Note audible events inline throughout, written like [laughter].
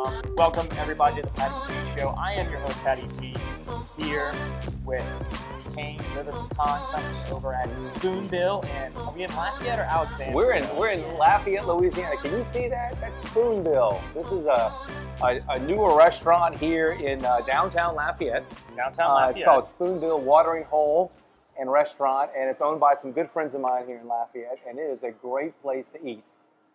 Welcome everybody to the Patty G Show. I am your host Patty G here with Cane River Pecan Company over at Spoonbill. And are we in Lafayette or Alexandria? We're in we're in Lafayette, Louisiana. Can you see that? That's Spoonbill. This is a a, a newer restaurant here in uh, downtown Lafayette. downtown Uh, Lafayette. it's called Spoonbill Watering Hole and Restaurant, and it's owned by some good friends of mine here in Lafayette, and it is a great place to eat.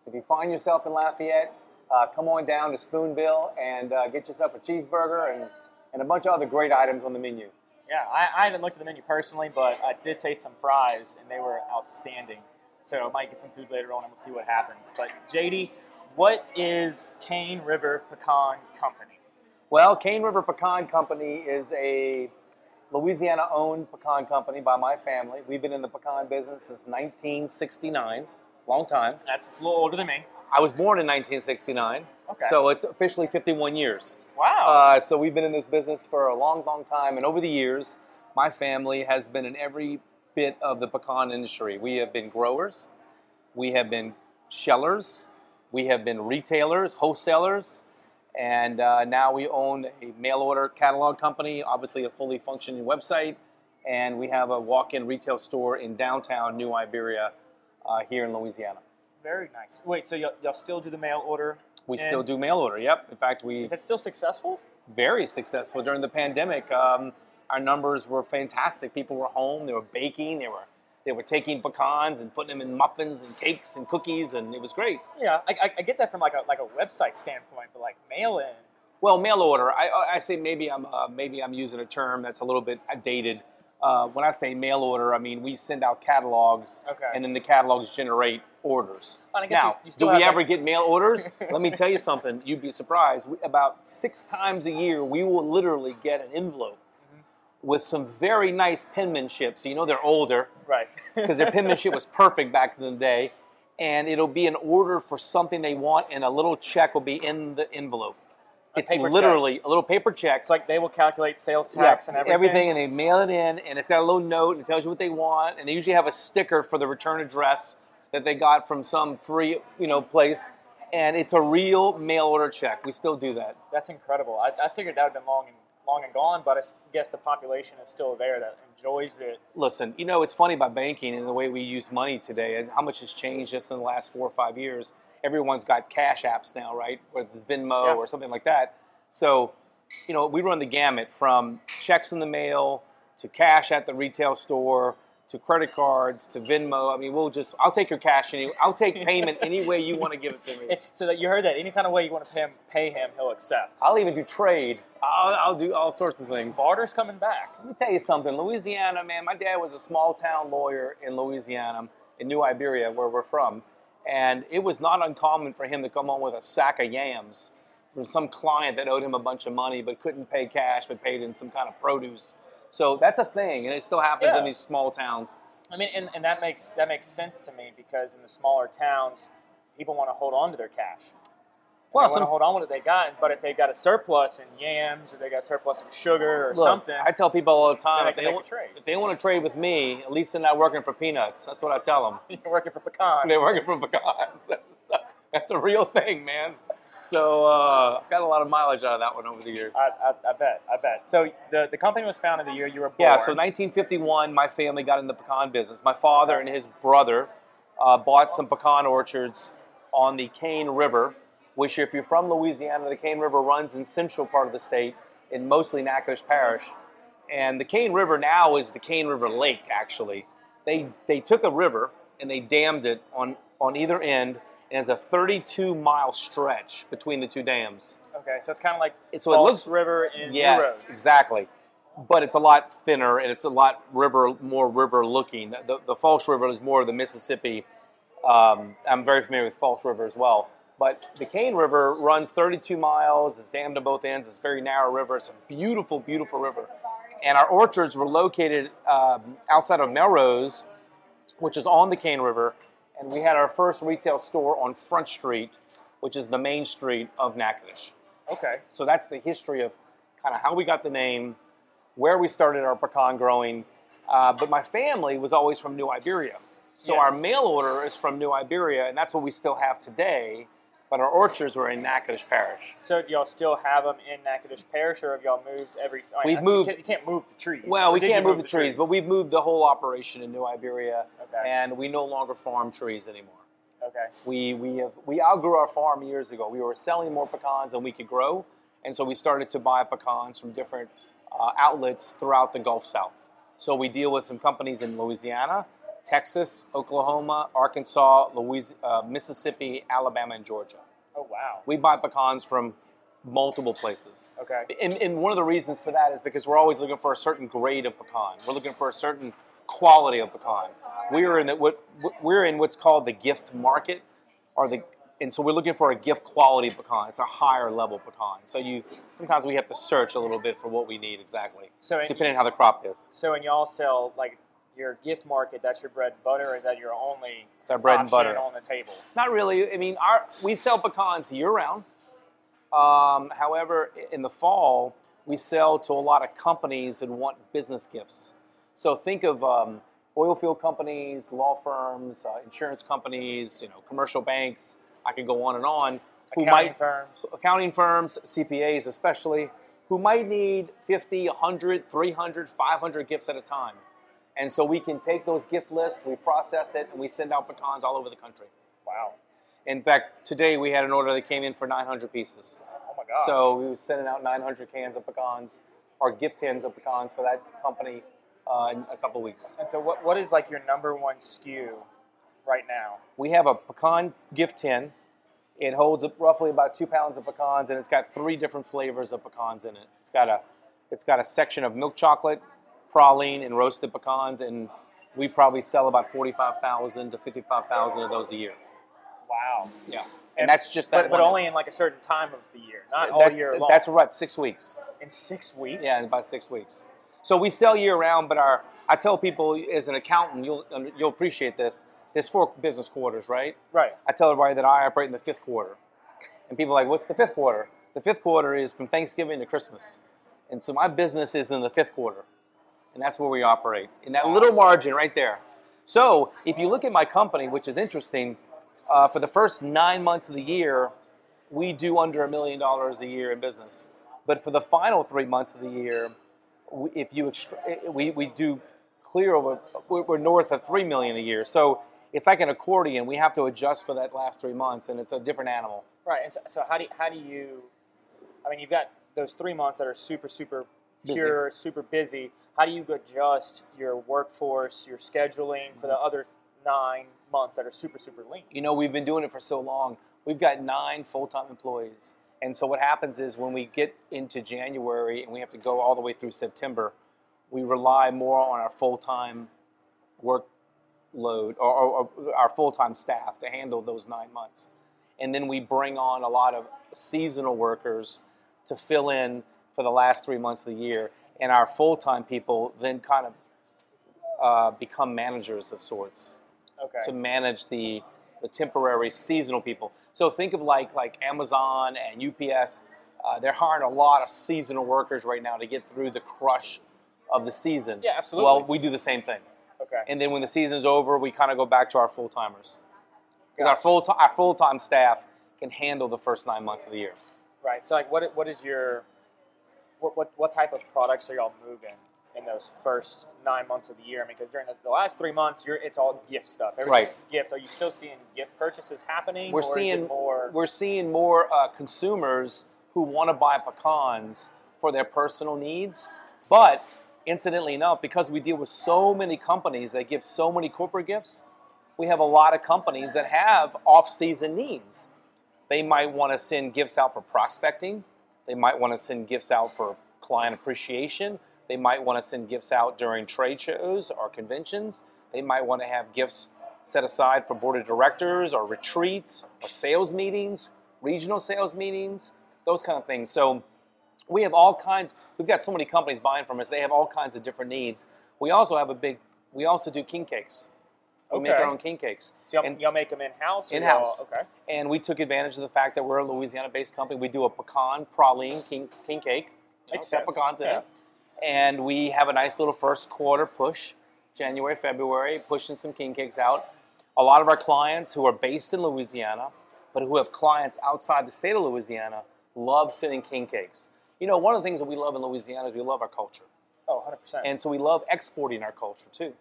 So if you find yourself in Lafayette, uh, come on down to Spoonbill and uh, get yourself a cheeseburger and, and a bunch of other great items on the menu. Yeah, I, I haven't looked at the menu personally, but I did taste some fries and they were outstanding. So I might get some food later on and we'll see what happens. But JD, what is Cane River Pecan Company? Well, Cane River Pecan Company is a Louisiana owned pecan company by my family. We've been in the pecan business since 1969, long time. That's it's a little older than me. I was born in 1969, Okay. so it's officially 51 years. Wow. Uh, so we've been in this business for a long, long time, and over the years, my family has been in every bit of the pecan industry. We have been growers, we have been shellers, we have been retailers, wholesalers, and uh, now we own a mail order catalog company, obviously a fully functioning website, and we have a walk-in retail store in downtown New Iberia uh, here in Louisiana. Very nice. Wait, so y'all, y'all still do the mail order? We And still do mail order. Yep. In fact, we Is that still successful? very successful during the pandemic. Um, our numbers were fantastic. People were home. They were baking. They were they were taking pecans and putting them in muffins and cakes and cookies, and it was great. Yeah, I, I, I get that from like a like a website standpoint, but like mail in. Well, mail order. I, I say maybe I'm uh, maybe I'm using a term that's a little bit dated. Uh, when I say mail order, I mean we send out catalogs, Okay. and then the catalogs generate orders. And I guess now, you- you still do we ever get mail orders? [laughs] Let me tell you something. You'd be surprised. We, about six times a year, we will literally get an envelope Mm-hmm. with some very nice penmanship. So you know they're older Right. [laughs] because their penmanship was perfect back in the day, and it'll be an order for something they want, and a little check will be in the envelope. It's paper check. literally a little paper check. It's like they will calculate sales Yeah, tax and everything. and they mail it in, and it's got a little note, and it tells you what they want, and they usually have a sticker for the return address that they got from some free, you know, place, and it's a real mail order check. We still do that. That's incredible. I, I figured that would have been long and long and gone, but I guess the population is still there that enjoys it. Listen, you know, it's funny about banking and the way we use money today, and how much has changed just in the last four or five years. Everyone's got cash apps now, right? Whether it's Venmo Yeah. or something like that. So, you know, we run the gamut from checks in the mail to cash at the retail store to credit cards to Venmo. I mean, we'll just, I'll take your cash any, I'll take [laughs] payment any way you want to give it to me. So that you heard that any kind of way you want to pay him, pay him he'll accept. I'll even do trade. I'll, I'll do all sorts of things. Barter's coming back. Let me tell you something. Louisiana, man, my dad was a small town lawyer in Louisiana, in New Iberia, where we're from. And it was not uncommon for him to come home with a sack of yams from some client that owed him a bunch of money but couldn't pay cash but paid in some kind of produce. So that's a thing, and it still happens Yeah. in these small towns. I mean, and, and that makes that makes sense to me because in the smaller towns, people want to hold on to their cash. Well, Well, they want some- to hold on to what they got, but if they got a surplus in yams or they got surplus in sugar or Look, something, I tell people all the time if they, a want, trade. if they want to trade with me, at least they're not working for peanuts. That's what I tell [laughs] them. you're working for pecans. They're working for pecans. [laughs] So that's a real thing, man. So uh, I've got a lot of mileage out of that one over the years. I, I, I bet. I bet. So the, the company was founded the year you were born. Yeah, so 1951, my family got in the pecan business. My father and his brother uh, bought some pecan orchards on the Cane River, which, if you're from Louisiana, the Cane River runs in central part of the state, in mostly Natchitoches Parish. And the Cane River now is the Cane River Lake, actually. They, they took a river and they dammed it on, on either end, and it's a 32 mile stretch between the two dams. Okay, so it's kind of like So it looks River in New Yes, exactly. But it's a lot thinner and it's a lot river, more river looking. The, the False River is more of the Mississippi. Um, I'm very familiar with False River as well. But the Cane River runs 32 miles. It's dammed on both ends. It's a very narrow river. It's a beautiful, beautiful river. And our orchards were located um, outside of Melrose, which is on the Cane River. And we had our first retail store on Front Street, which is the main street of Natchitoches. Okay. So that's the history of kind of how we got the name, where we started our pecan growing. Uh, but my family was always from New Iberia. So our mail order is from New Iberia, and that's what we still have today. But our orchards were in Natchitoches Parish. So do y'all still have them in Natchitoches Parish, or have y'all moved every? I mean, We've moved- You can't, you can't move the trees. Well, we can't move the trees, but we've moved the whole operation in New Iberia, Okay. and we no longer farm trees anymore. Okay. We we have we outgrew our farm years ago. We were selling more pecans than we could grow, and so we started to buy pecans from different uh, outlets throughout the Gulf South. So we deal with some companies in Louisiana, Texas, Oklahoma, Arkansas, Louis, uh, Mississippi, Alabama, and Georgia. Oh wow. We buy pecans from multiple places. Okay. And, and one of the reasons for that is because we're always looking for a certain grade of pecan. We're looking for a certain quality of pecan. We're in the, what we're in what's called the gift market, or the and so we're looking for a gift quality pecan. It's a higher level pecan. So you sometimes we have to search a little bit for what we need exactly, So in, depending on how the crop is. so and y'all sell like your gift market, that's your bread and butter, or is that your only It's our bread and butter. on the table? Not really. I mean, our we sell pecans year round. Um, however, in the fall, we sell to a lot of companies that want business gifts. So think of um, oil field companies, law firms, uh, insurance companies, you know, commercial banks. I could go on and on. Who Accounting might firms. accounting firms, CPAs especially, who might need 50, 100, 300, 500 gifts at a time. And so we can take those gift lists, we process it, and we send out pecans all over the country. Wow. In fact, today we had an order that came in for 900 pieces. Oh my gosh. So we were sending out 900 cans of pecans, or gift tins of pecans for that company uh, in a couple weeks. And so what what is like your number one SKU right now? We have a pecan gift tin. It holds roughly about two pounds of pecans, and it's got three different flavors of pecans in it. It's got a, it's got a section of milk chocolate, praline, and roasted pecans, and we probably sell about 45,000 to 55,000 of those a year. Wow. Yeah, and, And- that's just that. But, but only in like a certain time of the year, not all that- year long. That's about six weeks. in six weeks. Yeah, in about six weeks. So we sell year round, but our I tell people as an accountant, you'll um, you'll appreciate this. There's four business quarters, right? Right. I tell everybody that I operate in the fifth quarter, and people are like, "What's the fifth quarter?" The fifth quarter is from Thanksgiving to Christmas, and so my business is in the fifth quarter, and that's where we operate in that little margin right there. So if you look at my company, which is interesting, uh, for the first nine months of the year, we do under a million dollars a year in business. But for the final three months of the year, we, if you extra- we, we do clear over, we're we're north of three million a year. So it's like an accordion. We have to adjust for that last three months, and it's a different animal. Right. And so, so how do you, how do you? I mean, you've got those three months that are super super Busy. pure, super busy. How do you adjust your workforce, your scheduling for Mm-hmm. the other nine months that are super super lean? You know, we've been doing it for so long. We've got nine full-time employees, and so what happens is when we get into January and we have to go all the way through September, we rely more on our full-time workload or, or, or our full-time staff to handle those nine months, and then we bring on a lot of seasonal workers to fill in for the last three months of the year, and our full-time people then kind of uh, become managers of sorts Okay. to manage the the temporary seasonal people. So think of like like Amazon and UPS. Uh, they're hiring a lot of seasonal workers right now to get through the crush of the season. Yeah, absolutely. Well, we do the same thing, okay. and then when the season's over, we kind of go back to our full timers because our full our full time staff can handle the first nine months of the year. Right. So like, what what is your what what what type of products are y'all moving in those first nine months of the year? I mean, because during the, the last three months, you're it's all gift stuff. Everything's gift. Are you still seeing gift purchases happening? We're or is seeing it more. we're seeing more uh, consumers who want to buy pecans for their personal needs. But incidentally enough, because we deal with so many companies that give so many corporate gifts, we have a lot of companies that have off-season needs. They might want to send gifts out for prospecting. They might want to send gifts out for client appreciation. They might want to send gifts out during trade shows or conventions. They might want to have gifts set aside for board of directors or retreats or sales meetings, regional sales meetings, those kind of things. So we have all kinds. We've got so many companies buying from us. They have all kinds of different needs. We also have a big. We also do king cakes. We make our own king cakes. so y'all, and- y'all make them in house. In-house. Okay. and we took advantage of the fact that we're a Louisiana-based company. We do a pecan praline king, king cake. Makes pecans in Yeah. it. And we have a nice little first quarter push, January, February, pushing some king cakes out. A lot of our clients who are based in Louisiana, but who have clients outside the state of Louisiana, love sending king cakes. You know, one of the things that we love in Louisiana is we love our culture. Oh, 100%. And so we love exporting our culture too.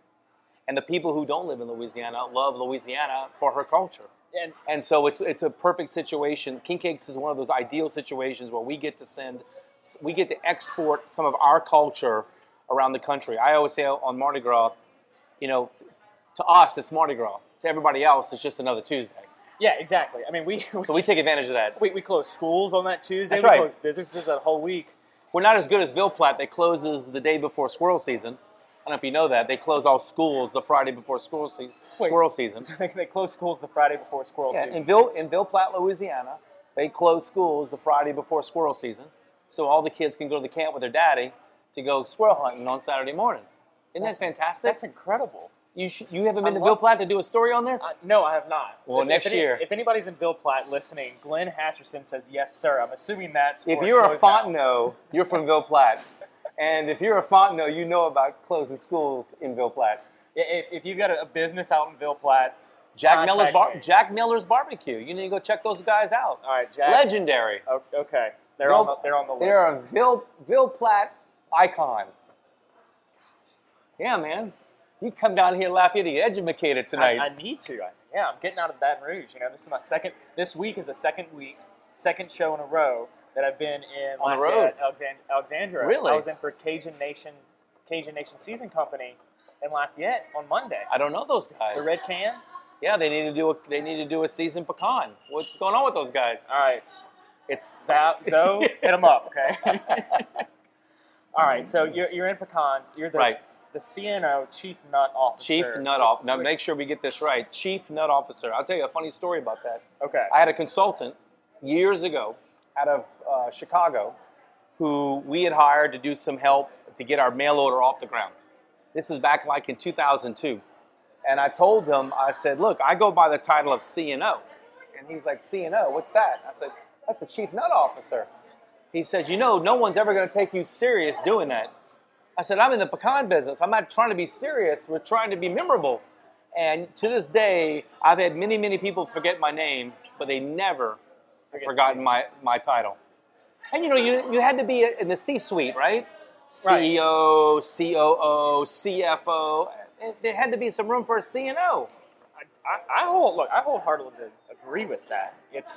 And the people who don't live in Louisiana love Louisiana for her culture. and And so it's it's a perfect situation. King Cakes is one of those ideal situations where we get to send, we get to export some of our culture around the country. I always say on Mardi Gras, you know, to us it's Mardi Gras. To everybody else, it's just another Tuesday. yeah, exactly. I mean, we [laughs] So we take advantage of that. we, we close schools on that Tuesday. That's we right. close businesses that whole week. We're not as good as Ville Platte. That closes the day before squirrel season. I don't know if you know that. They close all schools the Friday before squirrel, se- Wait. squirrel season. they, [laughs] they close schools the Friday before squirrel Yeah, season. in Ville, in Ville Platte, Louisiana, they close schools the Friday before squirrel season, so all the kids can go to the camp with their daddy to go squirrel hunting on Saturday morning. Isn't that fantastic? That's incredible. you sh- you haven't been I to Ville Platte to do a story on this? Uh, no, I have not. Well, If- next if any- year. If anybody's in Ville Platte listening, Glenn Hatcherson says yes, sir. I'm assuming that's if you're a. Fontenot, you're from Ville Platte, and if you're a Fontenot, you know about closing schools in Ville Platte. If, if you've got a, business out in Ville Platte, Jack Miller's bar- Jack Miller's barbecue. You need to go check those guys out. all right, Jack. Legendary. Okay, they're Bill- on the they're on the list. They're a Ville, Ville Platte icon. Yeah, man. You come down here, Lafayette, you educated tonight. I, I need to. I, yeah, I'm getting out of Baton Rouge. You know, this is my second. This week is the second week, second show in a row that I've been in On the Lafayette, uh, Alexand- Alexandria. Really? I was in for Cajun Nation, Cajun Nation Season Company in Lafayette on Monday. I don't know those guys. The Red Can. Yeah, they need to do a they need to do a season pecan. What's going on with those guys? All right, It's Zoe, Zoe [laughs] hit them up, okay? [laughs] All right, so you're, you're in pecans. You're the Right. the CNO Chief Nut Officer. Chief Nut Officer. Now make sure we get this right. Chief Nut Officer. I'll tell you a funny story about that. Okay. I had a consultant years ago out of uh, Chicago who we had hired to do some help to get our mail order off the ground. This is back like in 2002. And I told him, I said, look, I go by the title of CNO. And he's like, CNO, what's that? I said, that's the Chief Nut Officer. He said, you know, no one's ever going to take you serious doing that. I said, I'm in the pecan business. I'm not trying to be serious. We're trying to be memorable. And to this day, I've had many, many people forget my name, but they never forgotten my, my title. And you know, you, you had to be in the C suite, right? Right. CEO, COO, CFO. There had to be some room for a CNO. I, I, I hold look. I wholeheartedly agree with that. It's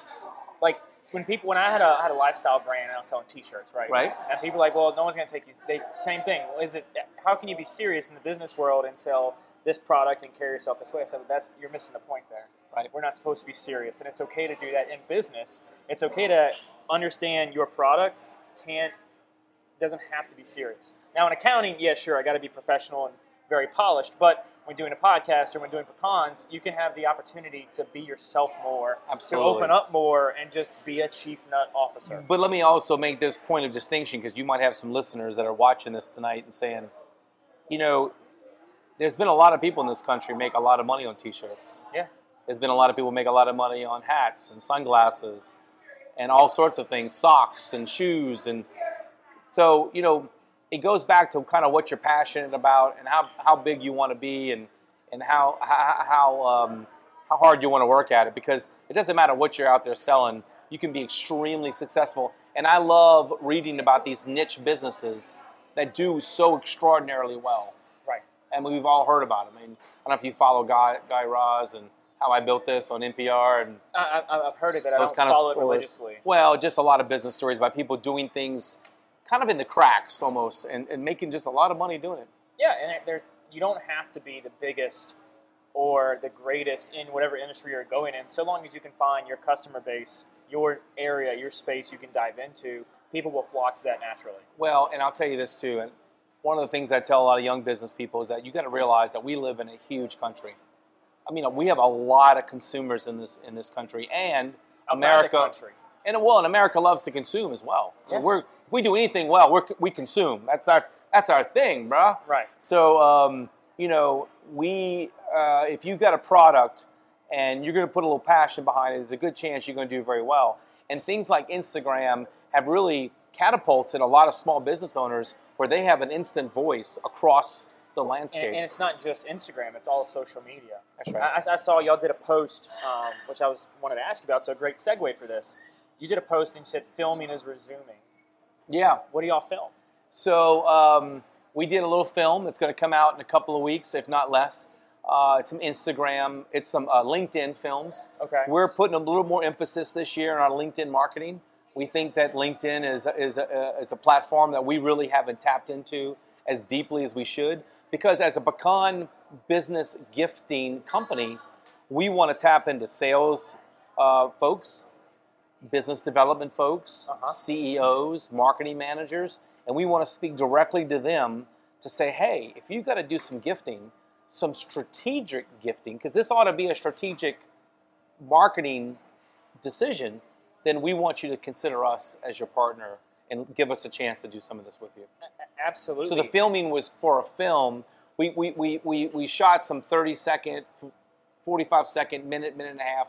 like when people when I had a I had a lifestyle brand and I was selling T-shirts, right? Right. And people are like, well, no one's gonna take you. They same thing. Well, is it? How can you be serious in the business world and sell this product and carry yourself this way? I said, well, that's you're missing the point there. Right. We're not supposed to be serious, and it's okay to do that in business. It's okay to understand your product can't doesn't have to be serious. Now in accounting, yeah, sure, I got to be professional and very polished. But when doing a podcast or when doing pecans, you can have the opportunity to be yourself more, Absolutely. to open up more, and just be a chief nut officer. But let me also make this point of distinction because you might have some listeners that are watching this tonight and saying, you know, there's been a lot of people in this country make a lot of money on T-shirts. Yeah. There's been a lot of people make a lot of money on hats and sunglasses and all sorts of things, socks and shoes and so you know it goes back to kind of what you're passionate about and how, how big you want to be and and how how how, um, how hard you want to work at it because it doesn't matter what you're out there selling you can be extremely successful and I love reading about these niche businesses that do so extraordinarily well Right. and we've all heard about them. I mean, I don't know if you follow Guy Guy Raz and how I built this on NPR and I, I, I've heard of it. I those don't kind of follow it religiously. Well, just a lot of business stories about people doing things kind of in the cracks almost and, and making just a lot of money doing it. Yeah, and there you don't have to be the biggest or the greatest in whatever industry you're going in. So long as you can find your customer base, your area, your space you can dive into, people will flock to that naturally. Well, and I'll tell you this too, and one of the things I tell a lot of young business people is that you got to realize that we live in a huge country. I mean, we have a lot of consumers in this in this country, and Outside America, country. and well, and America loves to consume as well. I mean, Yes. We're if we do anything well, we're, we consume. That's our that's our thing, bruh. Right. So, um, you know, we uh, if you've got a product and you're going to put a little passion behind it, there's a good chance you're going to do very well. And things like Instagram have really catapulted a lot of small business owners where they have an instant voice across the landscape. And, and it's not just Instagram; it's all social media. That's right. I, I saw y'all did a post, um, which I was wanted to ask you about. So a great segue for this. You did a post and you said filming is resuming. yeah. What do y'all film? So um, we did a little film that's going to come out in a couple of weeks, if not less. Uh, some Instagram, it's some uh, LinkedIn films. Okay. We're putting a little more emphasis this year on our LinkedIn marketing. We think that LinkedIn is, is, a, is a platform that we really haven't tapped into as deeply as we should. Because as a pecan business gifting company, we want to tap into sales uh, folks, business development folks, Uh-huh. CEOs, marketing managers, and we want to speak directly to them to say, hey, if you've got to do some gifting, some strategic gifting, because this ought to be a strategic marketing decision, then we want you to consider us as your partner and give us a chance to do some of this with you. Absolutely. So the filming was for a film. We, we, we, we, we shot some 30 second, 45 second, minute, minute and a half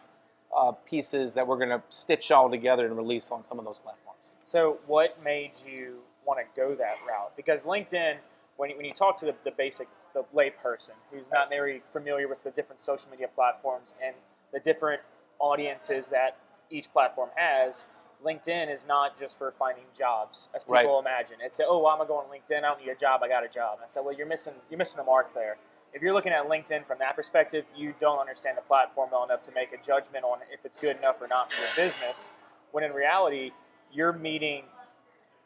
uh, pieces that we're going to stitch all together and release on some of those platforms. So, what made you want to go that route? Because LinkedIn, when you, when you talk to the, the basic, the layperson who's not very familiar with the different social media platforms and the different audiences that each platform has, LinkedIn is not just for finding jobs, as people Right. imagine. It's oh, well, I'm gonna go on LinkedIn. I don't need a job. I got a job. And I said, well, you're missing you're missing the mark there. If you're looking at LinkedIn from that perspective, you don't understand the platform well enough to make a judgment on if it's good enough or not for your business. When in reality, you're meeting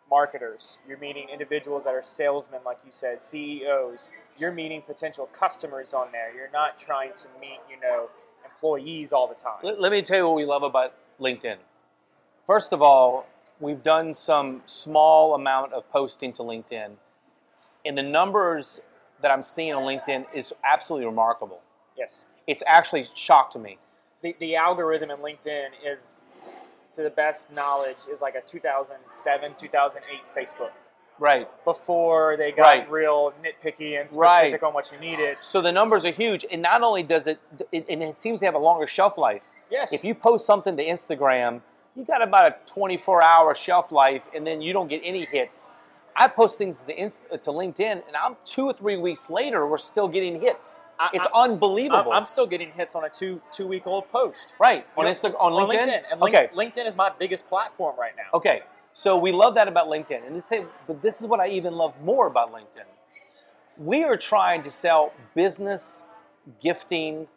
marketers, you're meeting individuals that are salesmen, like you said, CEOs. You're meeting potential customers on there. You're not trying to meet, you know, employees all the time. Let, let me tell you what we love about LinkedIn. First of all, we've done some small amount of posting to LinkedIn, and the numbers that I'm seeing on LinkedIn is absolutely remarkable. Yes. It's actually shocked me. the, the algorithm in LinkedIn is, to the best knowledge, is like a 2007, 2008 Facebook. Right. Before they got Right. real nitpicky and specific Right. on what you needed. So the numbers are huge, and not only does it, it, and it seems to have a longer shelf life. Yes. If you post something to Instagram, you got about a 24-hour shelf life, and then you don't get any hits. I post things to, Inst- uh, to LinkedIn, and I'm two or three weeks later, we're still getting hits. I- it's I- unbelievable. I'm, I'm still getting hits on a two two week old post. right on You know, Insta- on LinkedIn. And Link- okay. LinkedIn is my biggest platform right now. Okay. So we love that about LinkedIn, and this but this is what I even love more about LinkedIn. We are trying to sell business gifting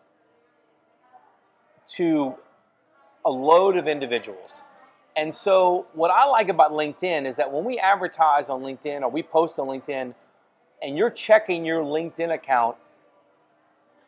to a load of individuals. And so, what I like about LinkedIn is that when we advertise on LinkedIn or we post on LinkedIn, and you're checking your LinkedIn account,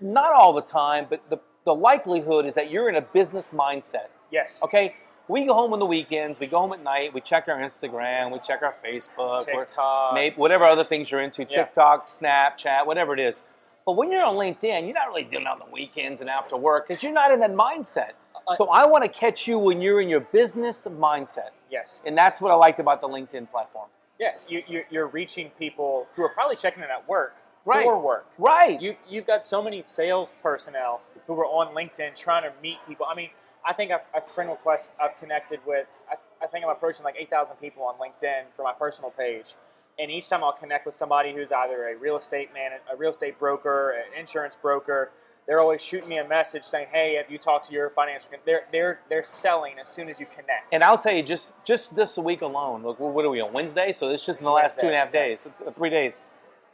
not all the time, but the, the likelihood is that you're in a business mindset. Yes. Okay, we go home on the weekends, we go home at night, we check our Instagram, we check our Facebook, TikTok. maybe whatever other things you're into, Yeah. TikTok, Snapchat, whatever it is. But when you're on LinkedIn, you're not really doing it on the weekends and after work because you're not in that mindset. Uh, so I want to catch you when you're in your business mindset, Yes. and that's what I liked about the LinkedIn platform. Yes. You, you, you're reaching people who are probably checking it at work Right. for work. Right. You you've got so many sales personnel who are on LinkedIn trying to meet people. I mean, I think I've, I've friend request I've connected with. I, I think I'm approaching like eight thousand people on LinkedIn for my personal page, and each time I'll connect with somebody who's either a real estate man, a real estate broker, an insurance broker. They're always shooting me a message saying, "Hey, have you talked to your financial?" con-" They're they're they're selling as soon as you connect. And I'll tell you, just just this week alone, look, what are we on Wednesday? So this is just in the It's last two and a half days, th- three days.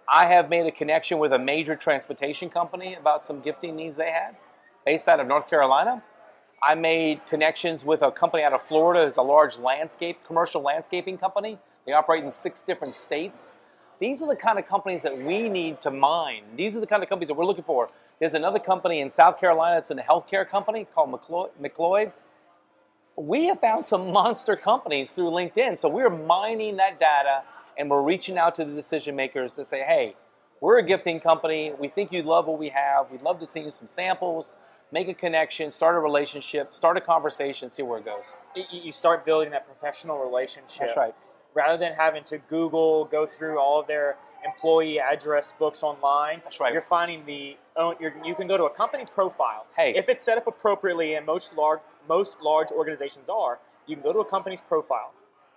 I have made a connection with a major transportation company about some gifting needs they had, based out of North Carolina. I made connections with a company out of Florida who's a large landscape, commercial landscaping company. They operate in six different states. These are the kind of companies that we need to mine. These are the kind of companies that we're looking for. There's another company in South Carolina that's in a healthcare company called McLeod. We have found some [laughs] monster companies through LinkedIn. So we're mining that data and we're reaching out to the decision makers to say, hey, we're a gifting company. We think you'd love what we have. We'd love to see you some samples, make a connection, start a relationship, start a conversation, see where it goes. You- you start building that professional relationship. That's right. rather than having to Google, go through all of their employee address books online. That's right. You're finding the own- you're, you can go to a company profile. Hey. if it's set up appropriately, and most large most large organizations are, you can go to a company's profile,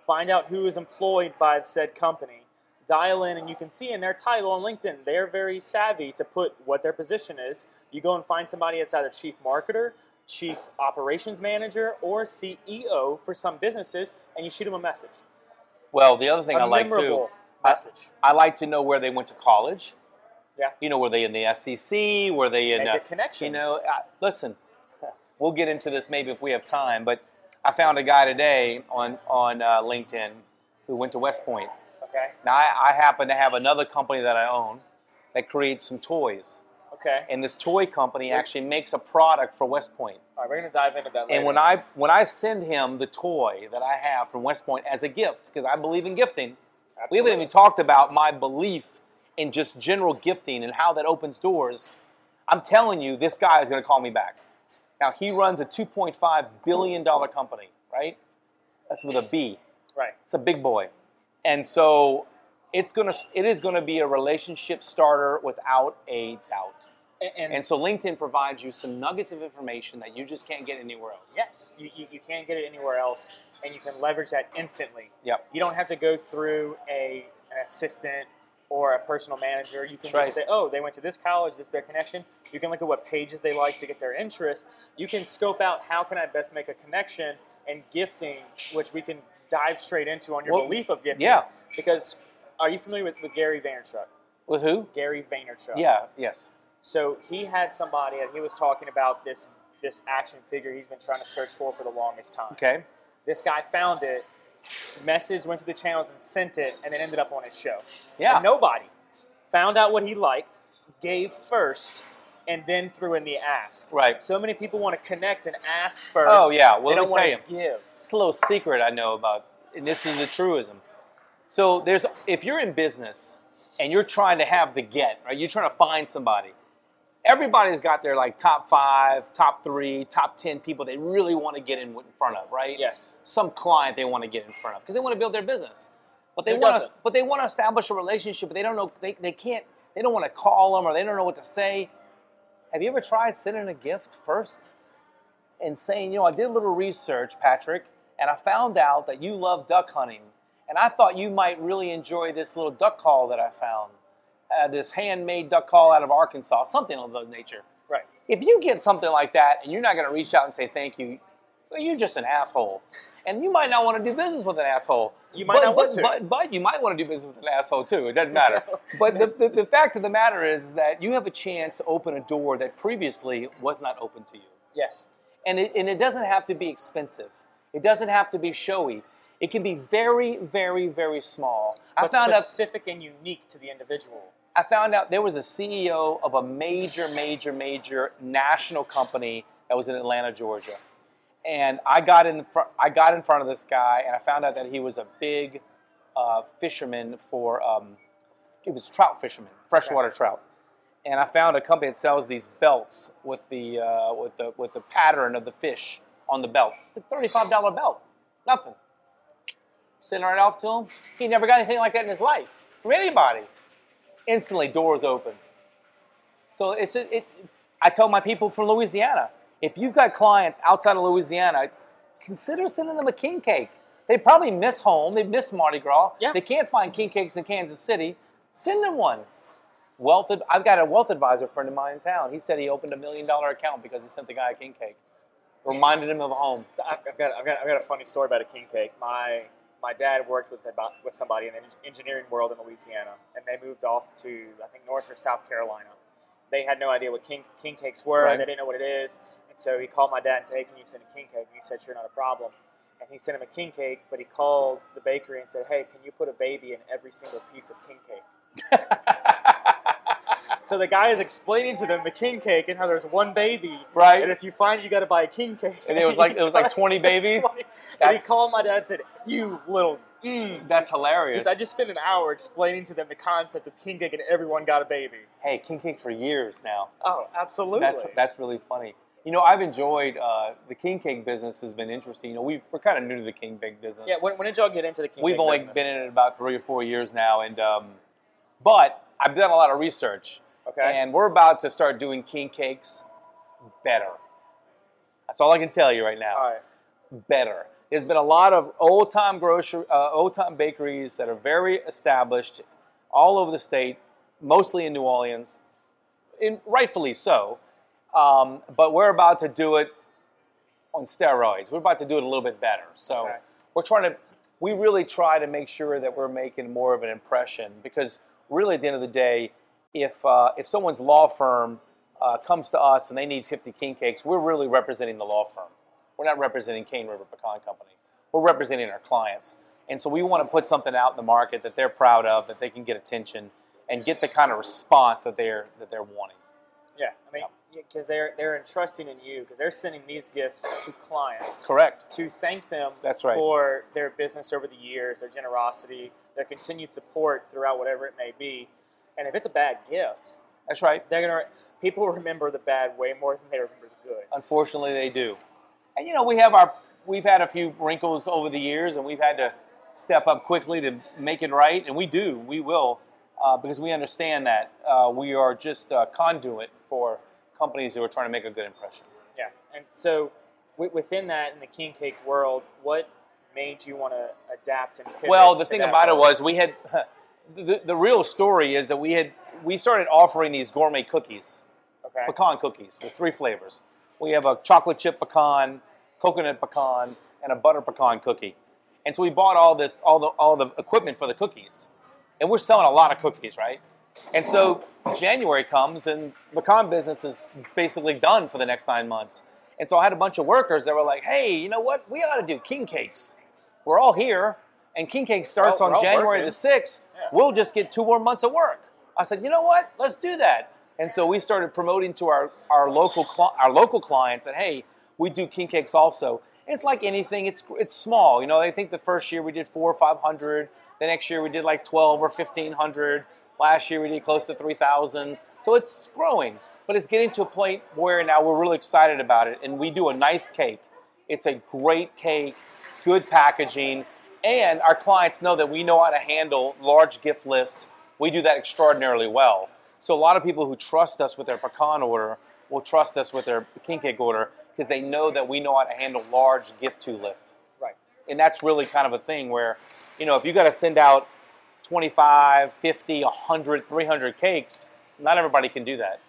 find out who is employed by said company, dial in and you can see in their title on LinkedIn, they're very savvy to put what their position is. You go and find somebody that's either chief marketer, chief operations manager, or CEO for some businesses, and you shoot them a message. Well, the other thing a I like too, memorable I- message. I like to know where they went to college. Yeah. You know, were they in the SEC? Were they in? Make a uh, connection. You know, uh, listen, we'll get into this maybe if we have time. But I found a guy today on on uh, LinkedIn who went to West Point. Okay. Now I, I happen to have another company that I own that creates some toys, Okay. and this toy company actually makes a product for West Point. All right, we're gonna dive into that later. And when I when I send him the toy that I have from West Point as a gift, because I believe in gifting, we haven't even talked about my belief in just general gifting and how that opens doors. I'm telling you, this guy is going to call me back. Now he runs a 2.5 billion dollar company, right? That's with a B. right. It's a big boy, and so it's gonna it is going to be a relationship starter without a doubt. And, and, And so LinkedIn provides you some nuggets of information that you just can't get anywhere else. yes, you, you, you can't get it anywhere else, and you can leverage that instantly. Yep. You don't have to go through a an assistant or a personal manager. You can right. say, "Oh, they went to this college. This is their connection." You can look at what pages they like to get their interest. You can scope out how can I best make a connection and gifting, which we can dive straight into on your Well, belief of gifting. yeah. Because are you familiar with, with Gary Vaynerchuk? With who? Gary Vaynerchuk. Yeah. Yes. So he had somebody, and he was talking about this this action figure he's been trying to search for for the longest time. Okay. This guy found it, message went through the channels and sent it, and it ended up on his show. Yeah. And nobody found out what he liked, gave first, and then threw in the ask. Right. So many people want to connect and ask oh, first. Oh, yeah. Well, they let don't me want tell to give. It's a little secret I know about, and this is the truism. So there's if you're in business and you're trying to have the get, right? You're trying to find somebody. Everybody's got their like top five, top three, top ten people they really want to get in front of, right? Yes. Some client they want to get in front of because they want to build their business, but they want to, but they want to establish a relationship, but they don't know they, they can't they don't want to call them or they don't know what to say. Have you ever tried sending a gift first? and saying, you know, I did a little research, Patrick, and I found out that you love duck hunting, and I thought you might really enjoy this little duck call that I found, uh, this handmade duck call out of Arkansas, something of that nature. Right. If you get something like that and you're not going to reach out and say thank you, well, you're just an asshole, and you might not want to do business with an asshole. You might but, not want but, to. But, but you might want to do business with an asshole too. It doesn't matter. [laughs] but the, the, the fact of the matter is, is that you have a chance to open a door that previously was not open to you Yes. and it, and it doesn't have to be expensive. It doesn't have to be showy. It can be very, very, very small. I But found out. specific and unique to the individual. I found out there was a CEO of a major, major, major national company that was in Atlanta, Georgia, and I got in front. I got in front of this guy, and I found out that he was a big uh, fisherman for. Um, he was a trout fisherman, freshwater trout, and I found a company that sells these belts with the uh, with the with the pattern of the fish on the belt. It's a thirty-five dollar belt, nothing. Sending right off to him. He never got anything like that in his life from anybody instantly doors open. So it's a, it. I tell my people from Louisiana, if you've got clients outside of Louisiana, consider sending them a king cake. They probably miss home. They miss Mardi Gras. Yeah. They can't find king cakes in Kansas City. Send them one. Wealth. I've got a wealth advisor friend of mine in town. He said he opened a million dollar account because he sent the guy a king cake. Reminded him of home. So I've got, I've got, I've got a funny story about a king cake. My my dad worked with about with somebody in the engineering world in Louisiana, and they moved off to I think North or South Carolina. They had no idea what king king cakes were. Right. They didn't know what it is, and so he called my dad and said, "Hey, can you send a king cake?" And he said, "Sure, not a problem." And he sent him a king cake, but he called the bakery and said, "Hey, can you put a baby in every single piece of king cake?" [laughs] So the guy is explaining to them the king cake and how there's one baby, Right. And if you find it, you got to buy a king cake, And it was like- it was like [laughs] 20 babies? 20. And he called my dad and said, "You little." Mm. That's hilarious. Because I just spent an hour explaining to them the concept of king cake, and everyone got a baby. hey, king cake for years now. Oh, absolutely. That's that's really funny. You know, I've enjoyed uh, the king cake business. Has been interesting. You know, we we're kind of new to the king cake business. yeah. When, when did y'all get into the king cake? We've only business? been in it about three or four years now, and um, but I've done a lot of research, Okay. and we're about to start doing king cakes better. That's all I can tell you right now. All right. Better. There's been a lot of old time grocery, uh, old time bakeries that are very established all over the state, mostly in New Orleans, in, rightfully so. Um, but we're about to do it on steroids. We're about to do it a little bit better. So Okay. we're trying to, we really try to make sure that we're making more of an impression because really at the end of the day, if, uh, if someone's law firm uh, comes to us and they need 50 king cakes, we're really representing the law firm. We're not representing Cane River Pecan Company. We're representing our clients. And so we want to put something out in the market that they're proud of, that they can get attention and get the kind of response that they're, that they're wanting. Yeah, I mean, because they're they're entrusting in you because they're sending these gifts to clients Correct. to thank them That's right. for their business over the years, their generosity, their continued support throughout whatever it may be. And if it's a bad gift, That's right. they're gonna people [laughs] remember the bad way more than they remember the good. Unfortunately, they do. And you know, we have our we've had a few wrinkles over the years, and we've had to step up quickly to make it right, and we do, we will, uh, because we understand that uh, we are just a conduit for companies who are trying to make a good impression. Yeah, and so wi- within that, in the king cake world, what made you want to adapt and pivot Well, the thing about it was we had [laughs] the, the real story is that we had we started offering these gourmet cookies, okay, pecan cookies with three flavors. We have a chocolate chip pecan, coconut pecan, and a butter pecan cookie. And so we bought all this, all the all the equipment for the cookies, and we're selling a lot of cookies, right? And so January comes, and pecan business is basically done for the next nine months. And so I had a bunch of workers that were like, "Hey, you know what? We ought to do king cakes. We're all here, and king cake starts Well, on January working. the sixth. Yeah. We'll just get two more months of work." I said, "You know what? Let's do that." And so we started promoting to our our local cli- our local clients that hey, we do king cakes also. It's like anything; it's it's small. You know, I think the first year we did four or five hundred. The next year we did like twelve or fifteen hundred. Last year we did close to three thousand. So it's growing, but it's getting to a point where now we're really excited about it, and we do a nice cake. It's a great cake, good packaging, and our clients know that we know how to handle large gift lists. We do that extraordinarily well. So a lot of people who trust us with their pecan order will trust us with their king cake order because they know that we know how to handle large gift to lists. right. And that's really kind of a thing where, you know, if you got to send out 25, 50, 100, 300 cakes, not everybody can do that,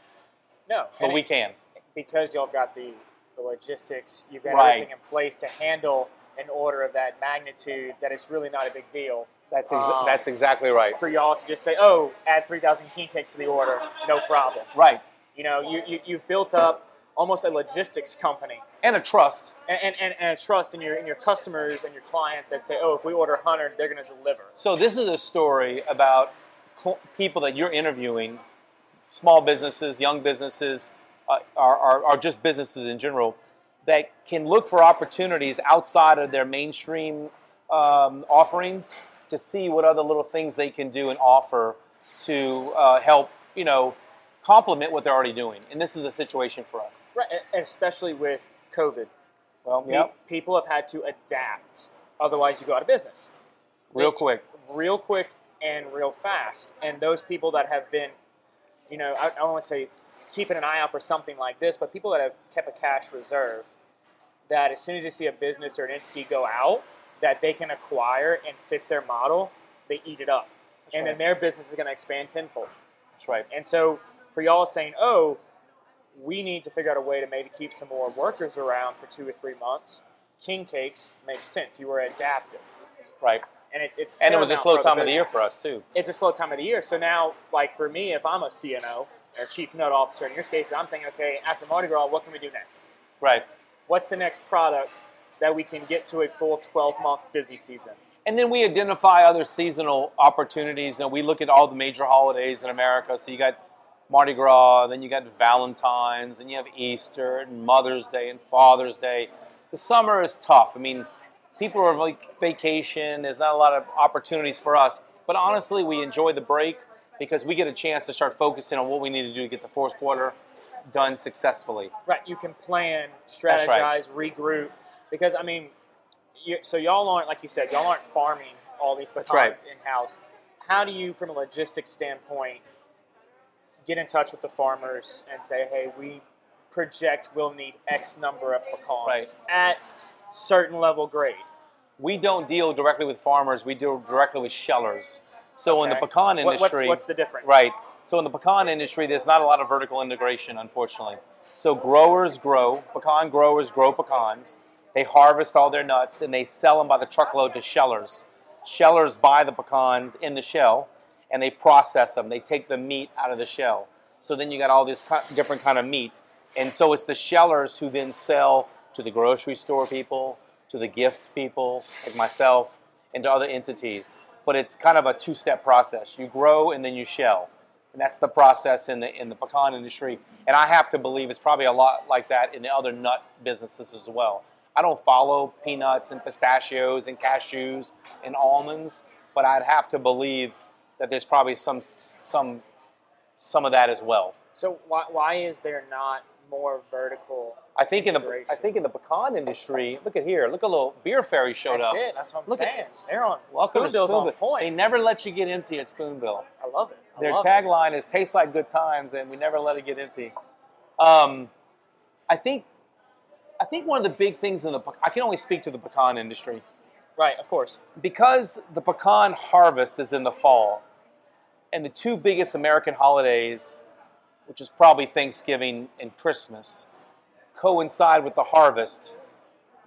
No, but we it- can. because y'all got the, the logistics, you've got Right. everything in place to handle an order of that magnitude that it's really not a big deal. That's ex- Um, that's exactly right. For y'all to just say, oh, add 3,000 king cakes to the order, no problem. Right. You know, you, you, you've built up almost a logistics company And a trust. and, and, and, and a trust in your, in your customers and your clients that say, oh, if we order 100, they're going to deliver. So this is a story about cl- people that you're interviewing, small businesses, young businesses, uh, are, are, are just businesses in general that can look for opportunities outside of their mainstream um, offerings to see what other little things they can do and offer to uh, help, you know, complement what they're already doing. And this is a situation for us. Right, and especially with COVID. Well, Pe- yep, People have had to adapt. Otherwise, you go out of business. real quick. real quick and real fast. And those people that have been, you know, I, I want to say keeping an eye out for something like this, but people that have kept a cash reserve, that as soon as they see a business or an entity go out that they can acquire and fits their model, they eat it up. That's and right. then their business is going to expand tenfold. That's right. And so for y'all saying, oh, we need to figure out a way to maybe keep some more workers around for two or three months, King Cakes makes sense. You were adaptive. Right. And it's, it's And it was a slow time of the year for us, too. it's a slow time of the year. So now, like for me, if I'm a CNO or chief nut officer in your case, I'm thinking, okay, after Mardi Gras, what can we do next? Right. What's the next product that we can get to a full 12 month busy season? And then we identify other seasonal opportunities. and we look at all the major holidays in America. So you got Mardi Gras, then you got Valentine's, and you have Easter and Mother's Day and Father's Day. The summer is tough. I mean, people are like vacation. There's not a lot of opportunities for us. But honestly, we enjoy the break because we get a chance to start focusing on what we need to do to get the fourth quarter done successfully. Right, you can plan, That's right. strategize, regroup. Because I mean, you, so y'all aren't like you said, y'all aren't farming all these pecans right. in house. How do you, from a logistics standpoint, get in touch with the farmers and say, hey, we project we'll need X number of pecans Right. at certain level grade? we don't deal directly with farmers. We deal directly with shellers. So in the Okay. pecan industry, what's, what's the difference? Right. So in the pecan industry, there's not a lot of vertical integration, unfortunately. So growers grow, pecan growers grow pecans. They harvest all their nuts and they sell them by the truckload to shellers. Shellers buy the pecans in the shell and they process them. They take the meat out of the shell. So then you got all this different kind of meat. And so it's the shellers who then sell to the grocery store people, to the gift people like myself, and to other entities. But it's kind of a two-step process. You grow and then you shell. And that's the process in the in the pecan industry. And I have to believe it's probably a lot like that in the other nut businesses as well. I don't follow peanuts and pistachios and cashews and almonds, but I'd have to believe that there's probably some some some of that as well. So why, why is there not more vertical? I think in the I think in the pecan industry, look at here, look a little beer fairy showed That's up. it. That's what I'm Look at saying. this. They're on. Welcome to Spoonbill's on point. They never let you get empty at Spoonbill. I love it. I Their love tagline is "Tastes like good times," and we never let it get empty. Um, I think, I think one of the big things in the I can only speak to the pecan industry Right. Of course. because the pecan harvest is in the fall, and the two biggest American holidays, which is probably Thanksgiving and Christmas, coincide with the harvest.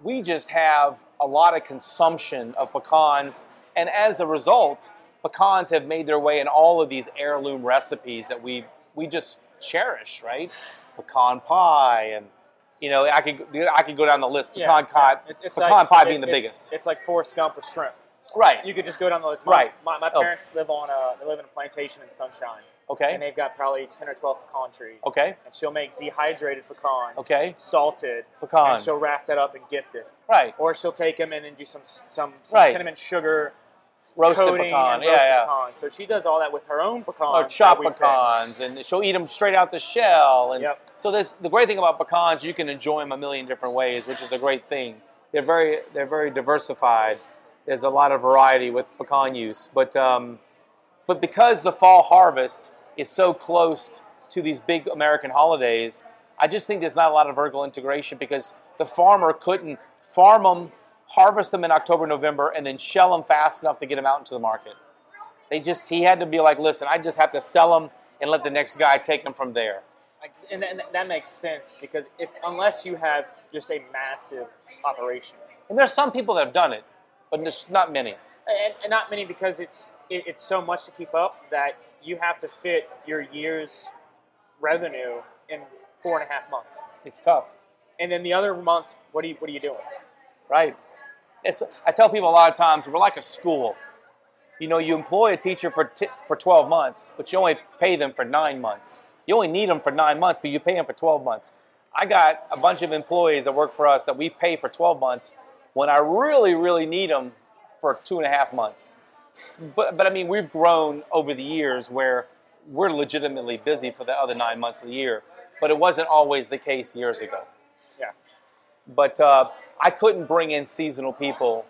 We just have a lot of consumption of pecans, and as a result, pecans have made their way in all of these heirloom recipes that we we just cherish, right? Pecan pie, and you know, I could I could go down the list. Yeah, Pecan pie, yeah. It's, it's pecan like, pie it- being the it's- biggest, It's like Forrest Gump with shrimp. right? You could just go down the list. My, Right. My, my Oh. parents live on a they live in a plantation in Sunshine, Okay, and they've got probably ten or twelve pecan trees. Okay. And she'll make dehydrated pecans. Okay. Salted. pecans, And she'll wrap that up and gift it. right? Or she'll take them in and do some some, some Right. cinnamon sugar Roasted coating pecan, and yeah, roasted yeah. pecans. So she does all that with her own pecans. or chopped we pick. pecans, and she'll eat them straight out the shell. And Yep. so this, the great thing about pecans, you can enjoy them a million different ways, which is a great thing. They're very, they're very diversified. There's a lot of variety with pecan use, but um, but because the fall harvest is so close to these big American holidays, I just think there's not a lot of vertical integration because the farmer couldn't farm them, harvest them in October, November, and then shell them fast enough to get them out into the market. They just he had to be like, listen, I just have to sell them and let the next guy take them from there. Like, and, and that makes sense because if unless you have just a massive operation, And there's some people that have done it, but there's not many. And, and not many because it's it, it's so much to keep up that you have to fit your year's revenue in four and a half months, It's tough, and then the other months, what are you what are you doing? right? It's, I tell people a lot of times we're like a school. You know, you employ a teacher for t- for 12 months, but you only pay them for nine months. You only need them for nine months, but you pay them for 12 months. I got a bunch of employees that work for us that we pay for 12 months when I really, really need them for two and a half months. But, but I mean, we've grown over the years where we're legitimately busy for the other nine months of the year, but it wasn't always the case years ago. Yeah. But uh, I couldn't bring in seasonal people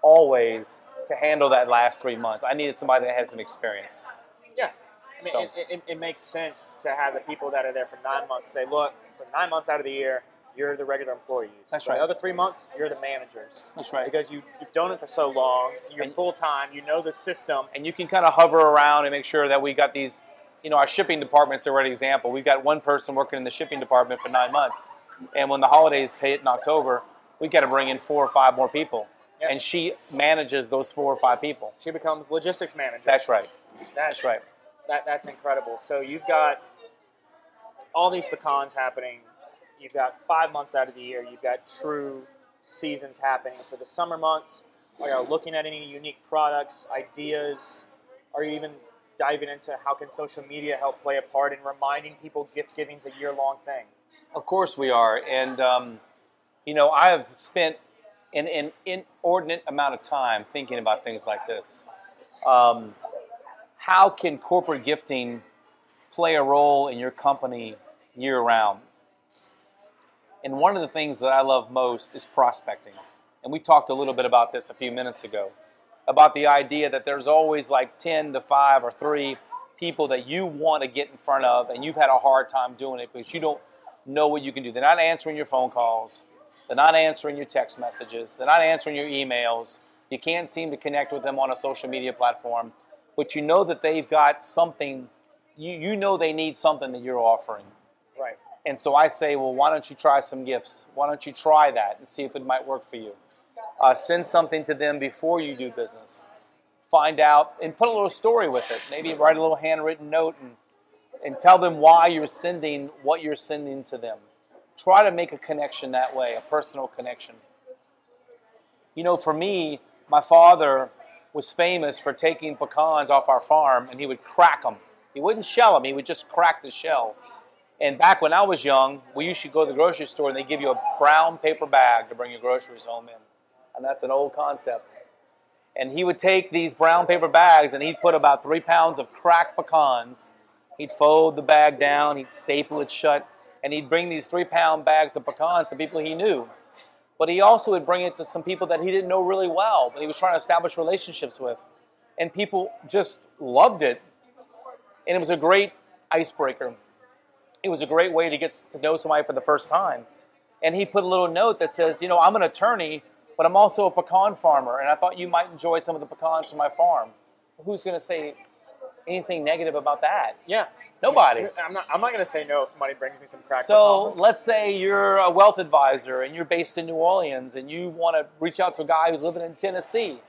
always to handle that last three months. I needed somebody that had some experience. Yeah. I mean, So- it, it, it makes sense to have the people that are there for nine months say, look, for nine months out of the year, you're the regular employees. That's right. The other three months, you're the managers. That's right. Because you, you've done it for so long, you're And- full time, you know the system. and you can kind of hover around and make sure that we got these you know our shipping department's a great example we've got one person working in the shipping department for nine months and when the holidays hit in october we've got to bring in four or five more people Yeah. and she manages those four or five people She becomes logistics manager. that's right That's that's right That, that's incredible. So you've got all these pecans happening. You've got five months out of the year. You've got true seasons happening for the summer months. Are you looking at any unique products, ideas? Are you even diving into how can social media help play a part in reminding people gift giving's a year long thing? Of course we are, and um, you know I have spent an, an inordinate amount of time thinking about things like this. Um, how can corporate gifting play a role in your company year round? And one of the things that I love most is prospecting. And we talked a little bit about this a few minutes ago about the idea that there's always like 10 to 5 or 3 people that you want to get in front of and you've had a hard time doing it because you don't know what you can do. They're not answering your phone calls, they're not answering your text messages, they're not answering your emails. You can't seem to connect with them on a social media platform. but you know that they've got something. You you know they need something that you're offering. And so I say, well, why don't you try some gifts? Why don't you try that and see if it might work for you? Uh, send something to them before you do business. Find out and put a little story with it. Maybe write a little handwritten note and, and tell them why you're sending what you're sending to them. Try to make a connection that way, a personal connection. You know, for me, my father was famous for taking pecans off our farm and he would crack them. He wouldn't shell them, he would just crack the shell. And back when I was young, we used to go to the grocery store and they give you a brown paper bag to bring your groceries home in. And that's an old concept. And he would take these brown paper bags and he'd put about three pounds of cracked pecans. He'd fold the bag down, he'd staple it shut, and he'd bring these three pound bags of pecans to people he knew. But he also would bring it to some people that he didn't know really well, but he was trying to establish relationships with. And people just loved it. And it was a great icebreaker. It was a great way to get to know somebody for the first time. And he put a little note that says, You know, I'm an attorney, but I'm also a pecan farmer, and I thought you might enjoy some of the pecans from my farm. Who's going to say anything negative about that? Yeah. Nobody. I'm not. I'm not going to say no if somebody brings me some crack. So let's say you're a wealth advisor and you're based in New Orleans and you want to reach out to a guy who's living in Tennessee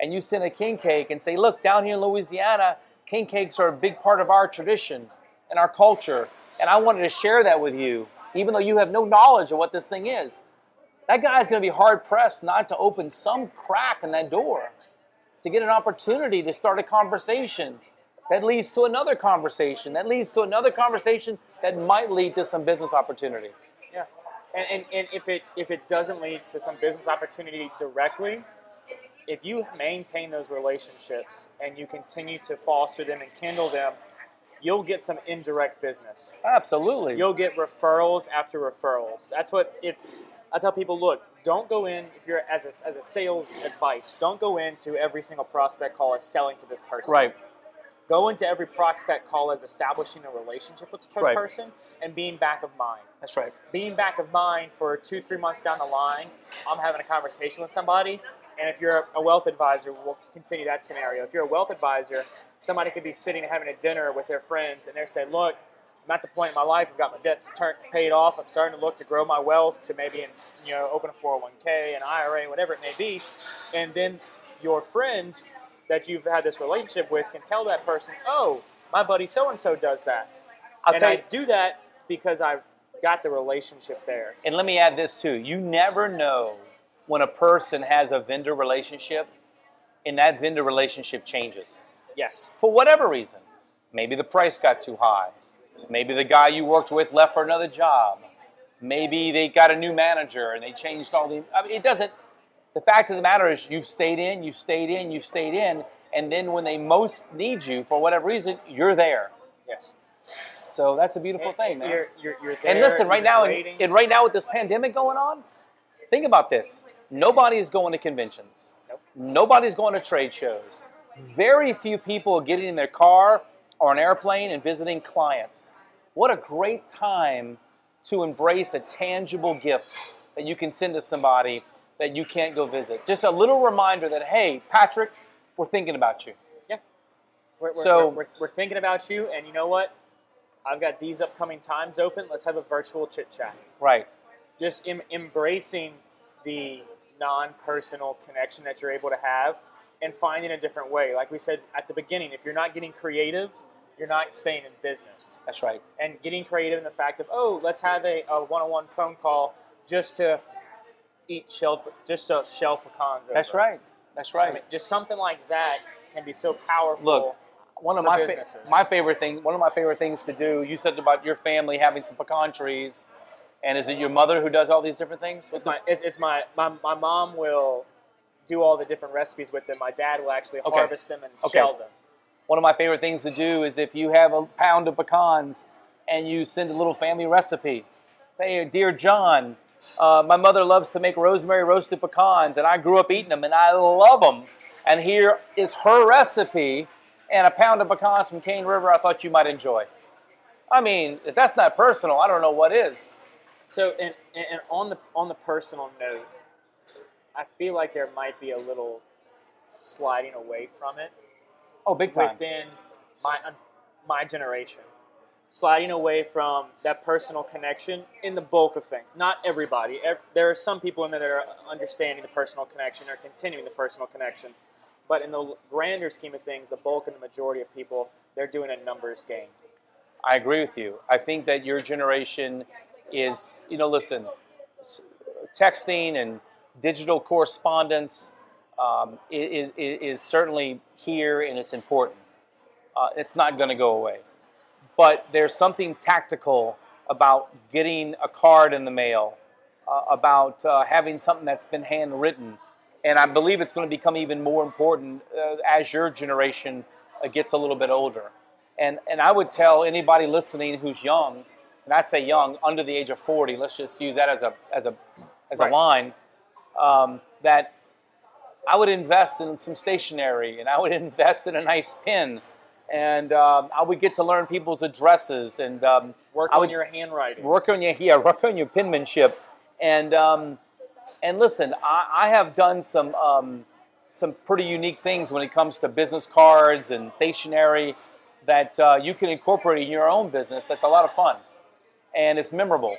and you send a king cake and say, look, down here in Louisiana, king cakes are a big part of our tradition and our culture. And I wanted to share that with you, even though you have no knowledge of what this thing is. That guy is going to be hard pressed not to open some crack in that door to get an opportunity to start a conversation that leads to another conversation, that leads to another conversation that might lead to some business opportunity. Yeah. And, and, and if it if it doesn't lead to some business opportunity directly, if you maintain those relationships and you continue to foster them and kindle them, you'll get some indirect business. Absolutely. You'll get referrals after referrals. That's what if I tell people, look, don't go in if you're as a, as a sales advice, don't go into every single prospect call as selling to this person. right. Go into every prospect call as establishing a relationship with this Right. person and being back of mind. That's right. being back of mind for two, three months down the line, I'm having a conversation with somebody, and if you're a wealth advisor, we'll continue that scenario. If you're a wealth advisor, somebody could be sitting and having a dinner with their friends, and they're saying, "Look, I'm at the point in my life, I've got my debts turned paid off. I'm starting to look to grow my wealth to maybe, you know, open a 401k, an IRA, whatever it may be," and then your friend that you've had this relationship with can tell that person, "Oh, my buddy so and so does that." I'll and tell I you, do that because I've got the relationship there. and let me add this too. You never know when a person has a vendor relationship and that vendor relationship changes Yes. for whatever reason. Maybe the price got too high. Maybe the guy you worked with left for another job. Maybe they got a new manager and they changed all the. I mean, it doesn't. The fact of the matter is, you've stayed in, you've stayed in, you've stayed in, and then when they most need you, for whatever reason, you're there. Yes. So that's a beautiful thing, man. You're, you're, you're there, And listen, right now, and, and right now with this pandemic going on, think about this. Nobody's going to conventions. Nope. Nobody's going to trade shows. Very few people getting in their car or an airplane and visiting clients. What a great time to embrace a tangible gift that you can send to somebody that you can't go visit. Just a little reminder that, hey, Patrick, we're thinking about you. We're, we're, so- we're, we're, we're thinking about you, and you know what? I've got these upcoming times open. Let's have a virtual chit chat. Right. Just em- embracing the non-personal connection that you're able to have, and finding a different way. Like we said at the beginning, if you're not getting creative, you're not staying in business. That's right. and getting creative in the fact of oh let's have a, a one-on-one phone call just to eat shelled just to shell pecans over. That's right. That's I right. mean, just something like that can be so powerful Look, one of for my fa- my favorite thing one of my favorite things to do you said about your family having some pecan trees and is it your mother who does all these different things it's my it's, it's my, my my mom will do all the different recipes with them my dad will actually Okay. harvest them and Okay. shell them. One of my favorite things to do is if you have a pound of pecans and you send a little family recipe. Hey dear john uh, my mother loves to make rosemary roasted pecans and i grew up eating them and i love them and here is her recipe and a pound of pecans from cane river i thought you might enjoy. I mean if that's not personal i don't know what is. So and, and and on the on the personal note i feel like there might be a little sliding away from it Oh, big time. within my uh, my generation, sliding away from that personal connection in the bulk of things. Not everybody. There are some people in there that are understanding the personal connection or continuing the personal connections, but in the grander scheme of things, the bulk and the majority of people they're doing a numbers game. I agree with you. I think that your generation is, you know, listen, texting and digital correspondence um, is, is, is certainly here and it's important. Uh, it's not going to go away. But there's something tactical about getting a card in the mail, uh, about uh, having something that's been handwritten. And I believe it's going to become even more important uh, as your generation uh, gets a little bit older. And, and I would tell anybody listening who's young, and I say young, under the age of 40, let's just use that as a, as a, as Right. a line, um, that I would invest in some stationery and I would [laughs] invest in a nice pen. And um, I would get to learn people's addresses and um, Work I on your handwriting. work on your yeah, [laughs] work on your penmanship, and um, and listen, I, I have done some um, some pretty unique things when it comes to business cards and stationery that uh, you can incorporate in your own business. That's a lot of fun, and it's memorable,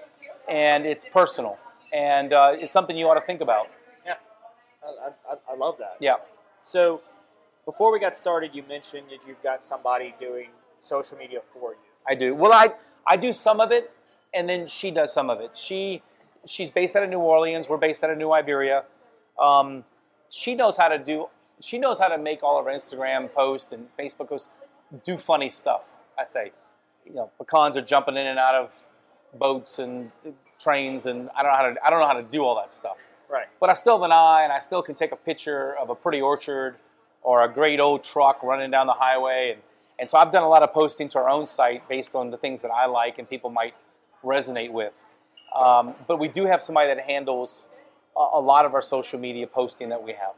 and it's personal, and uh, it's something you ought to think about. Yeah, I, I, I love that. Yeah, So, before we got started, you mentioned that you've got somebody doing social media for you. I do. Well, I I do some of it, and then she does some of it. She she's based out of New Orleans. We're based out of New Iberia. Um, she knows how to do. She knows how to make all of her Instagram posts and Facebook posts do funny stuff. I say, you know, pecans are jumping in and out of boats and trains, and I don't know how to. I don't know how to do all that stuff. Right. But I still have an eye, and I still can take a picture of a pretty orchard or a great old truck running down the highway. And, and so I've done a lot of posting to our own site based on the things that I like and people might resonate with. Um, but we do have somebody that handles a, a lot of our social media posting that we have.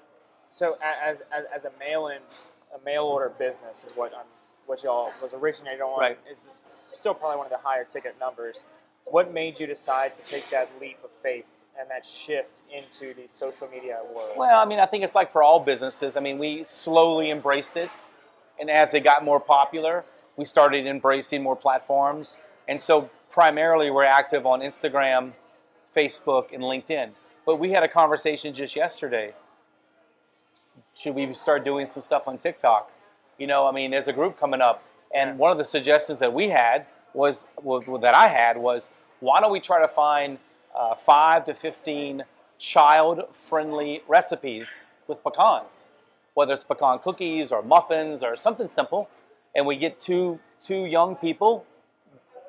So, as as, as a mail-in, a mail order business is what I'm, what y'all was originated on. Right. Is still probably one of the higher ticket numbers. What made you decide to take that leap of faith and that shift into the social media world? Well, I mean, I think it's like for all businesses. I mean, we slowly embraced it, and as they got more popular, we started embracing more platforms. And so, primarily, we're active on Instagram, Facebook, and LinkedIn. But we had a conversation just yesterday. Should we start doing some stuff on TikTok? You know, I mean, there's a group coming up, and one of the suggestions that we had was, was that I had was, why don't we try to find uh, five to fifteen child-friendly recipes with pecans, whether it's pecan cookies or muffins or something simple, and we get two two young people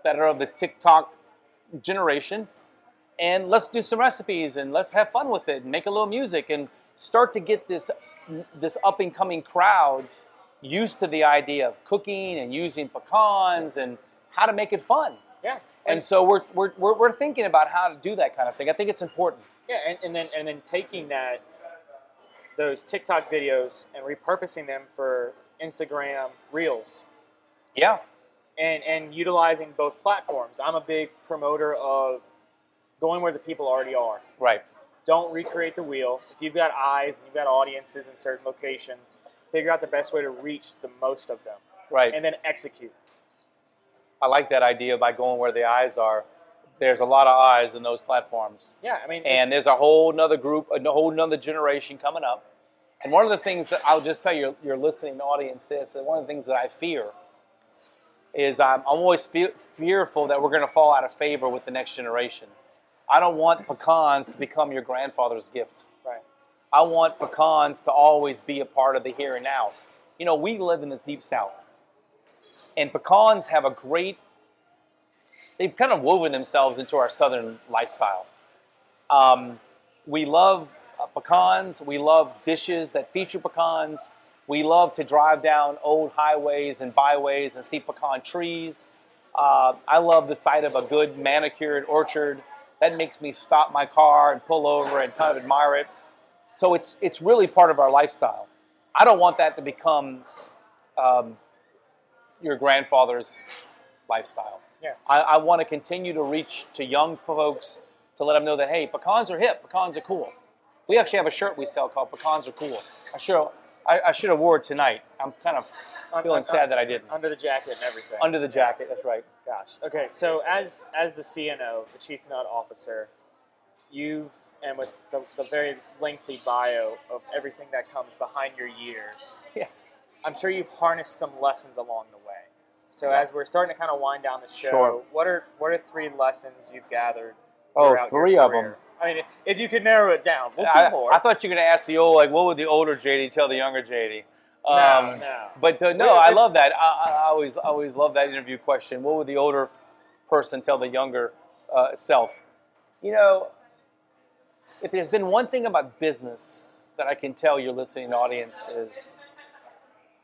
that are of the TikTok generation, and let's do some recipes and let's have fun with it and make a little music and start to get this this up and coming crowd used to the idea of cooking and using pecans and how to make it fun. yeah. And so we're, we're, we're, we're thinking about how to do that kind of thing. I think it's important. Yeah, and, and then and then taking that those TikTok videos and repurposing them for Instagram Reels Yeah. and and utilizing both platforms. I'm a big promoter of going where the people already are. Right. Don't recreate the wheel. If you've got eyes and you've got audiences in certain locations, figure out the best way to reach the most of them Right. and then execute. I like that idea by going where the eyes are. There's a lot of eyes in those platforms. Yeah, I mean, And there's a whole nother group, a whole nother generation coming up. And one of the things that I'll just tell your, your listening audience this, that one of the things that I fear is I'm, I'm always fe- fearful that we're going to fall out of favor with the next generation. I don't want pecans to become your grandfather's gift. right. I want pecans to always be a part of the here and now. You know, we live in the deep south, and pecans have a great, they've kind of woven themselves into our southern lifestyle. Um, we love uh, pecans, we love dishes that feature pecans. We love to drive down old highways and byways and see pecan trees. Uh, I love the sight of a good manicured orchard. That makes me stop my car and pull over and kind of admire it. So it's it's really part of our lifestyle. I don't want that to become um, your grandfather's lifestyle. Yeah. I, I want to continue to reach to young folks to let them know that hey, pecans are hip, pecans are cool. We actually have a shirt we sell called "Pecans are cool." I sure I, I should have wore it tonight. I'm kind of feeling un- sad that I didn't. under the jacket and everything. Under the jacket. That's right. Gosh. Okay, so as as the CNO, the Chief Nut Officer, you've and with the, the very lengthy bio of everything that comes behind your years, Yeah. I'm sure you've harnessed some lessons along the way. So Yeah. as we're starting to kind of wind down the show, Sure. what are what are three lessons you've gathered? Oh, three of them. I mean, if you could narrow it down, we'll I, more. I thought you were going to ask the old, like, what would the older Jady tell the younger Jady? no, Um, no. But uh, no, I love that. I, I always, I always love that interview question. What would the older person tell the younger uh, self? You know, if there's been one thing about business that I can tell your listening audience is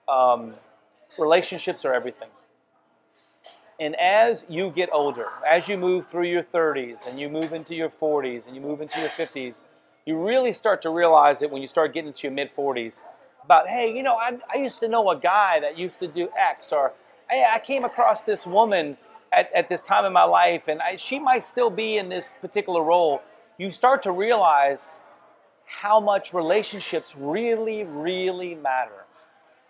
um, relationships are everything. And as you get older, as you move through your 30s and you move into your 40s and you move into your 50s, you really start to realize it when you start getting into your mid 40s about, hey, you know, I, I used to know a guy that used to do X, or hey, I came across this woman at, at this time in my life and I, she might still be in this particular role. You start to realize how much relationships really, really matter.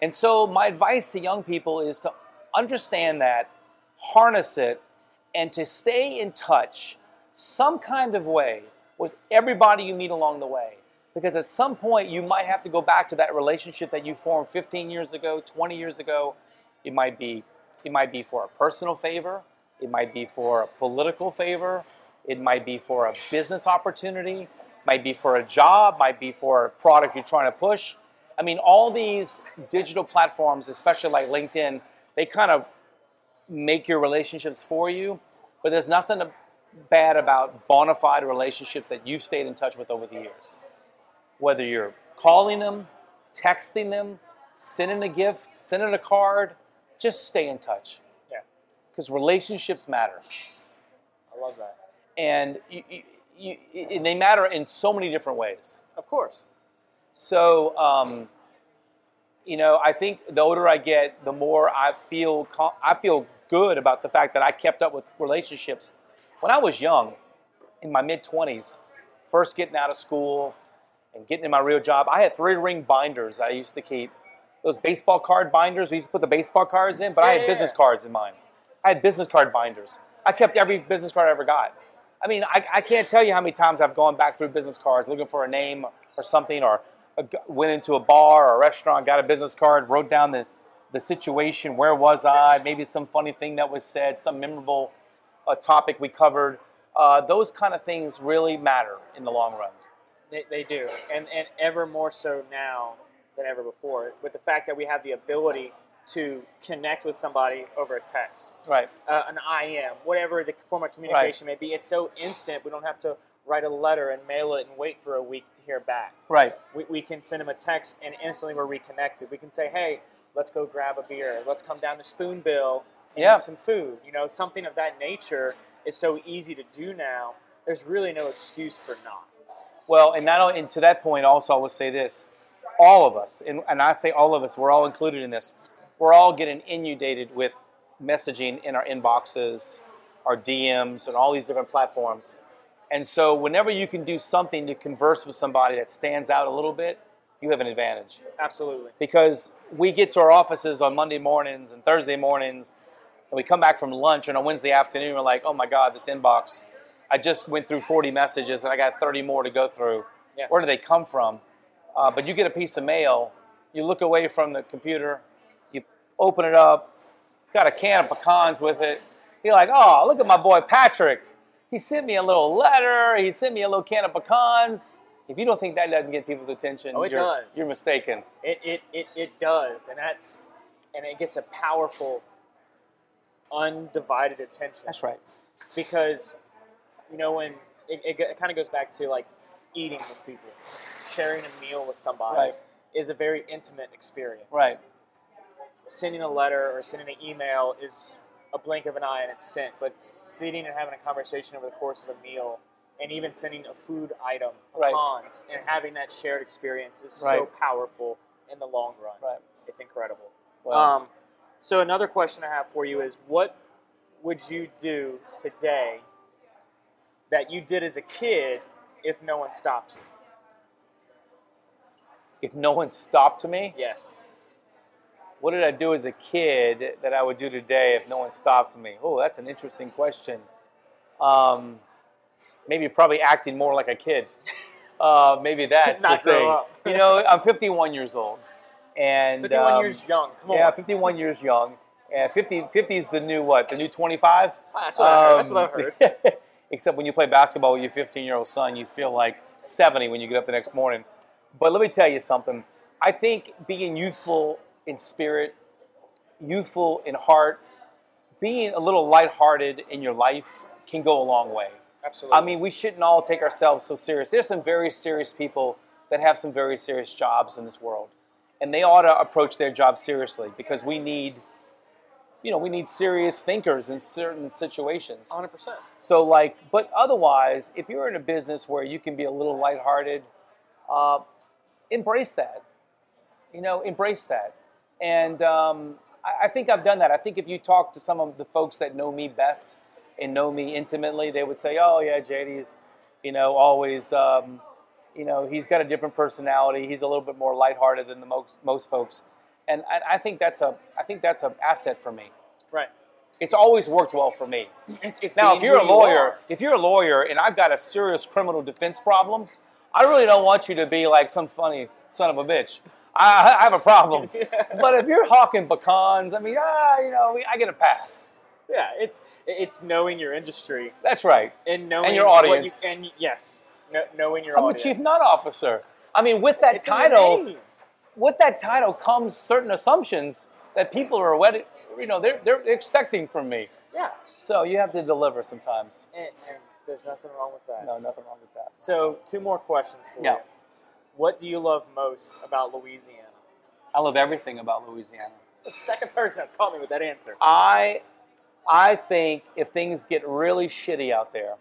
And so, my advice to young people is to understand that, harness it, and to stay in touch some kind of way with everybody you meet along the way. Because at some point, you might have to go back to that relationship that you formed 15 years ago, 20 years ago. It might be, it might be for a personal favor, it might be for a political favor, it might be for a business opportunity, might be for a job, might be for a product you're trying to push. I mean, all these digital platforms, especially like LinkedIn, they kind of make your relationships for you, but there's nothing bad about bona fide relationships that you've stayed in touch with over the years. Whether you're calling them, texting them, sending a gift, sending a card, just stay in touch. Yeah. Because relationships matter. I love that. And you, you, you, and they matter in so many different ways. Of course. So, um, you know, I think the older I get, the more I feel I feel good about the fact that I kept up with relationships. When I was young, in my mid twenties, first getting out of school and getting in my real job, I had three ring binders I used to keep. Those baseball card binders, we used to put the baseball cards in, but I had yeah, business yeah. cards in mine. I had business card binders. I kept every business card I ever got. I mean, I, I can't tell you how many times I've gone back through business cards looking for a name or something, or g- went into a bar or a restaurant, got a business card, wrote down the, the situation, where was I, maybe some funny thing that was said, some memorable uh, topic we covered. Uh, those kind of things really matter in the long run. They, they do, and and ever more so now than ever before. With the fact that we have the ability to connect with somebody over a text, Right. uh, an IM, whatever the form of communication may be, it's so instant. We don't have to write a letter and mail it and wait for a week to hear back. Right. We, we can send them a text and instantly we're reconnected. We can say, hey, let's go grab a beer. Let's come down to Spoonbill and Yeah. get some food. You know, something of that nature is so easy to do now. There's really no excuse for not. Well, and not only, and to that point, also, I will say this: all of us, and, and I say all of us, we're all included in this. We're all getting inundated with messaging in our inboxes, our DMs, and all these different platforms. And so, whenever you can do something to converse with somebody that stands out a little bit, you have an advantage Absolutely. because we get to our offices on Monday mornings and Thursday mornings, and we come back from lunch and on a Wednesday afternoon. We're like, oh my God, this inbox. I just went through 40 messages and I got 30 more to go through. Yeah. Where do they come from? Uh, but you get a piece of mail, you look away from the computer, you open it up, it's got a can of pecans with it. You're like, oh, look at my boy Patrick. He sent me a little letter, he sent me a little can of pecans. If you don't think that doesn't get people's attention, Oh, it you're, does. you're mistaken. It, it, it, it does. And that's, and it gets a powerful, undivided attention. That's right. because you know when it, it, it kind of goes back to like eating with people sharing a meal with somebody Right. is a very intimate experience Right. sending a letter or sending an email is a blink of an eye and it's sent but sitting and having a conversation over the course of a meal and even sending a food item Right. pecans and having that shared experience is so powerful in the long run Right. it's incredible Well, um, so another question I have for you is, what would you do today that you did as a kid if no one stopped you? if no one stopped me, Yes. What did I do as a kid that I would do today if no one stopped me? Oh, that's an interesting question. Um, maybe probably acting more like a kid. Uh, maybe that's Not the thing. up. [laughs] you know, I'm 51 years old, and 51 um, years young. Come on. yeah, 51 years young. And 50, 50 is the new what? The new 25? That's what I heard. That's what I've Um, heard. [laughs] Except when you play basketball with your 15 year old son, you feel like 70 when you get up the next morning. But let me tell you something. I think being youthful in spirit, youthful in heart, being a little lighthearted in your life can go a long way. Absolutely. I mean, we shouldn't all take ourselves so serious. There's some very serious people that have some very serious jobs in this world, and they ought to approach their job seriously because we need, you know, we need serious thinkers in certain situations. 100%. So, like, but otherwise, if you're in a business where you can be a little lighthearted, uh, embrace that. You know, embrace that. And um, I, I think I've done that. I think if you talk to some of the folks that know me best and know me intimately, they would say, "Oh yeah, Jady's, you know, always, um, you know, he's got a different personality. He's a little bit more lighthearted than the most most folks." And I, I think that's a I think that's an asset for me. Right. It's always worked well for me. It's, it's Now, if you're a who you lawyer, if you're a lawyer and I've got a serious criminal defense problem, I really don't want you to be like some funny son of a bitch. I, I have a problem. [laughs] But if you're hawking pecans, I mean, ah, you know, I get a pass. Yeah, it's it's knowing your industry That's right. and knowing your what you- audience. and yes, kno- knowing your I'm audience. the chief nut officer. I mean, with that It's title, with that title comes certain assumptions that people are, wed- you know, they're, they're expecting from me. Yeah, So you have to deliver sometimes. and, and there's nothing wrong with that. No, nothing wrong with that. So, two more questions for Yeah. you. What do you love most about Louisiana? I love everything about Louisiana. The second person that's caught me with that answer. I I think if things get really shitty out there,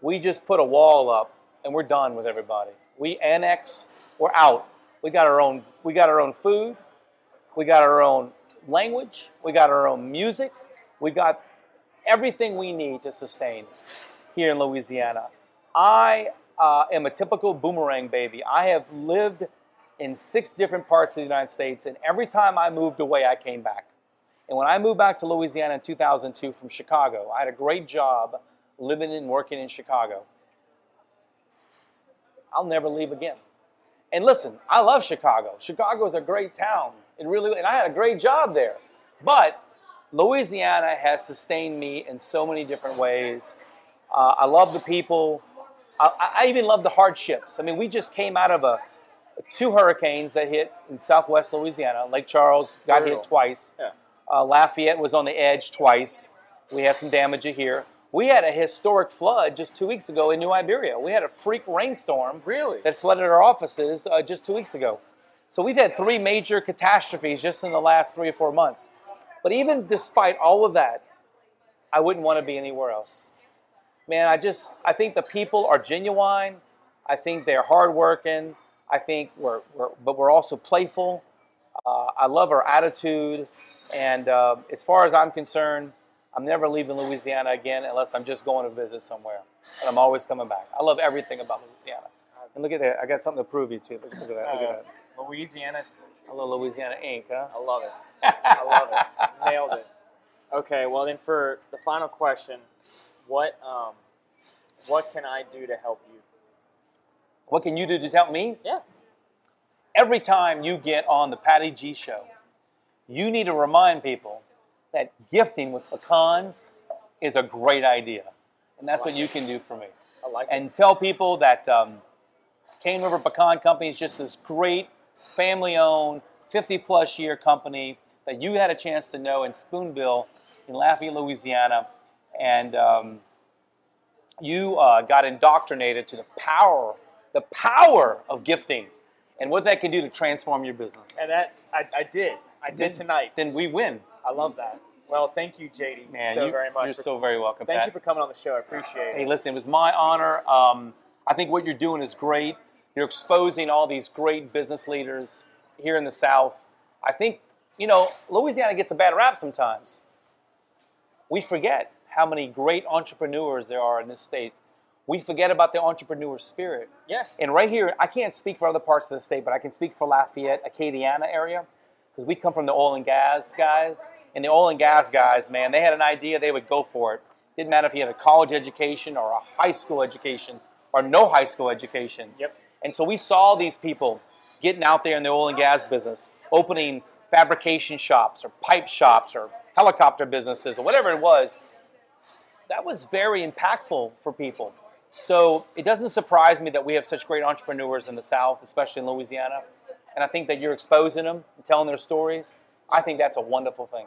we just put a wall up and we're done with everybody. We annex, we're out. We got our own we got our own food, we got our own language, we got our own music, we got everything we need to sustain here in Louisiana. I uh, am a typical boomerang baby. I have lived in six different parts of the United States, and every time I moved away, I came back. And when I moved back to Louisiana in 2002 from Chicago, I had a great job living and working in Chicago. I'll never leave again. And listen, I love Chicago. Chicago is a great town. It really, and I had a great job there. But Louisiana has sustained me in so many different ways. Uh, I love the people. I, I even love the hardships. I mean, we just came out of a two hurricanes that hit in Southwest Louisiana. Lake Charles got Brutal. hit twice. Yeah. Uh, Lafayette was on the edge twice. We had some damage here. We had a historic flood just two weeks ago in New Iberia. We had a freak rainstorm Really? that flooded our offices uh, just two weeks ago. So we've had three major catastrophes just in the last three or four months. But even despite all of that, I wouldn't want to be anywhere else. Man, I just I think the people are genuine. I think they're hardworking. I think we're, we're but we're also playful. Uh, I love our attitude, and uh, as far as I'm concerned, I'm never leaving Louisiana again unless I'm just going to visit somewhere, and I'm always coming back. I love everything about Louisiana. And look at that, I got something to prove you too. Look, look at that. Look at that. Louisiana. A little Louisiana ink, huh? I love it. [laughs] I love it. Nailed it. Okay, well then for the final question, what um, what can I do to help you? What can you do to help me? Yeah. Every time you get on the Patty G show, you need to remind people that gifting with pecans is a great idea. And that's what you can do for me. I like it. And tell people that um, Cane River Pecan Company is just this great family owned, 50 plus year company that you had a chance to know in Spoonbill in Lafayette, Louisiana. And um, you uh, got indoctrinated to the power, the power of gifting and what that can do to transform your business. And that's I, I did. I did Then- tonight. Then we win. I love that. Well, thank you, Jady, Man, so you, very much. You're for- so very welcome. thank Pat. you for coming on the show. I appreciate it. Hey, listen, it was my honor. Um, I think what you're doing is great. You're exposing all these great business leaders here in the South. I think, you know, Louisiana gets a bad rap sometimes. We forget how many great entrepreneurs there are in this state. We forget about the entrepreneur spirit. Yes. And right here, I can't speak for other parts of the state, but I can speak for Lafayette, Acadiana area. because we come from the oil and gas guys, and the oil and gas guys, man, they had an idea, they would go for it. Didn't matter if you had a college education or a high school education or no high school education. Yep. And so we saw these people getting out there in the oil and gas business, opening fabrication shops or pipe shops or helicopter businesses or whatever it was. That was very impactful for people. So it doesn't surprise me that we have such great entrepreneurs in the South, especially in Louisiana. And I think that you're exposing them and telling their stories. I think that's a wonderful thing.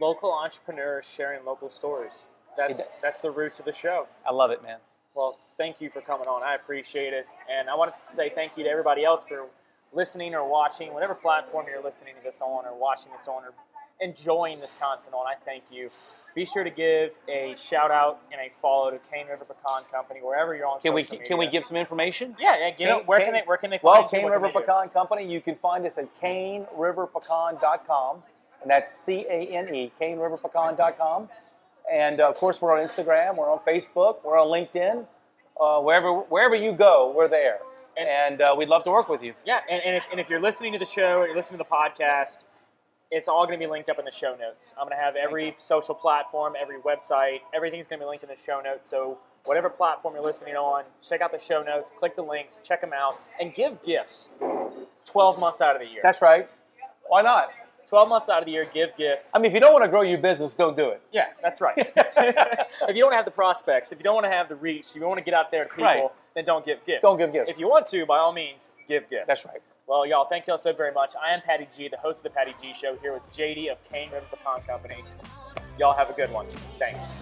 Local entrepreneurs sharing local stories. That's that's the roots of the show. I love it, man. Well, thank you for coming on. I appreciate it. And I want to say thank you to everybody else for listening or watching, whatever platform you're listening to this on or watching this on or enjoying this content on. I thank you. Be sure to give a shout out and a follow to Cane River Pecan Company wherever you're on Can we social media. can we give some information? Yeah, yeah. Give Cane- it, where can they where can they find Well? Cane River they do? Pecan Company, you can find us at caneriverpecan.com, and that's C A N E, caneriverpecan.com. And uh, of course, we're on Instagram, we're on Facebook, we're on LinkedIn. Uh, wherever wherever you go, we're there, and uh, we'd love to work with you. Yeah, and, and, if, and if you're listening to the show or you're listening to the podcast, it's all going to be linked up in the show notes. I'm going to have every social platform, every website, everything's going to be linked in the show notes. So whatever platform you're listening on, check out the show notes, click the links, check them out, and give gifts 12 months out of the year. That's right. Why not? 12 months out of the year, give gifts. I mean, if you don't want to grow your business, don't do it. yeah, that's right. [laughs] if you don't have the prospects, if you don't want to have the reach, if you want to get out there to people, Right. then don't give gifts. Don't give gifts. If you want to, by all means, give gifts. That's right. Well, y'all, thank y'all so very much. I am Patty G, the host of the Patty G Show, here with Jady of Cane River Pecan Company. Y'all have a good one. Thanks.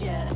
Yeah.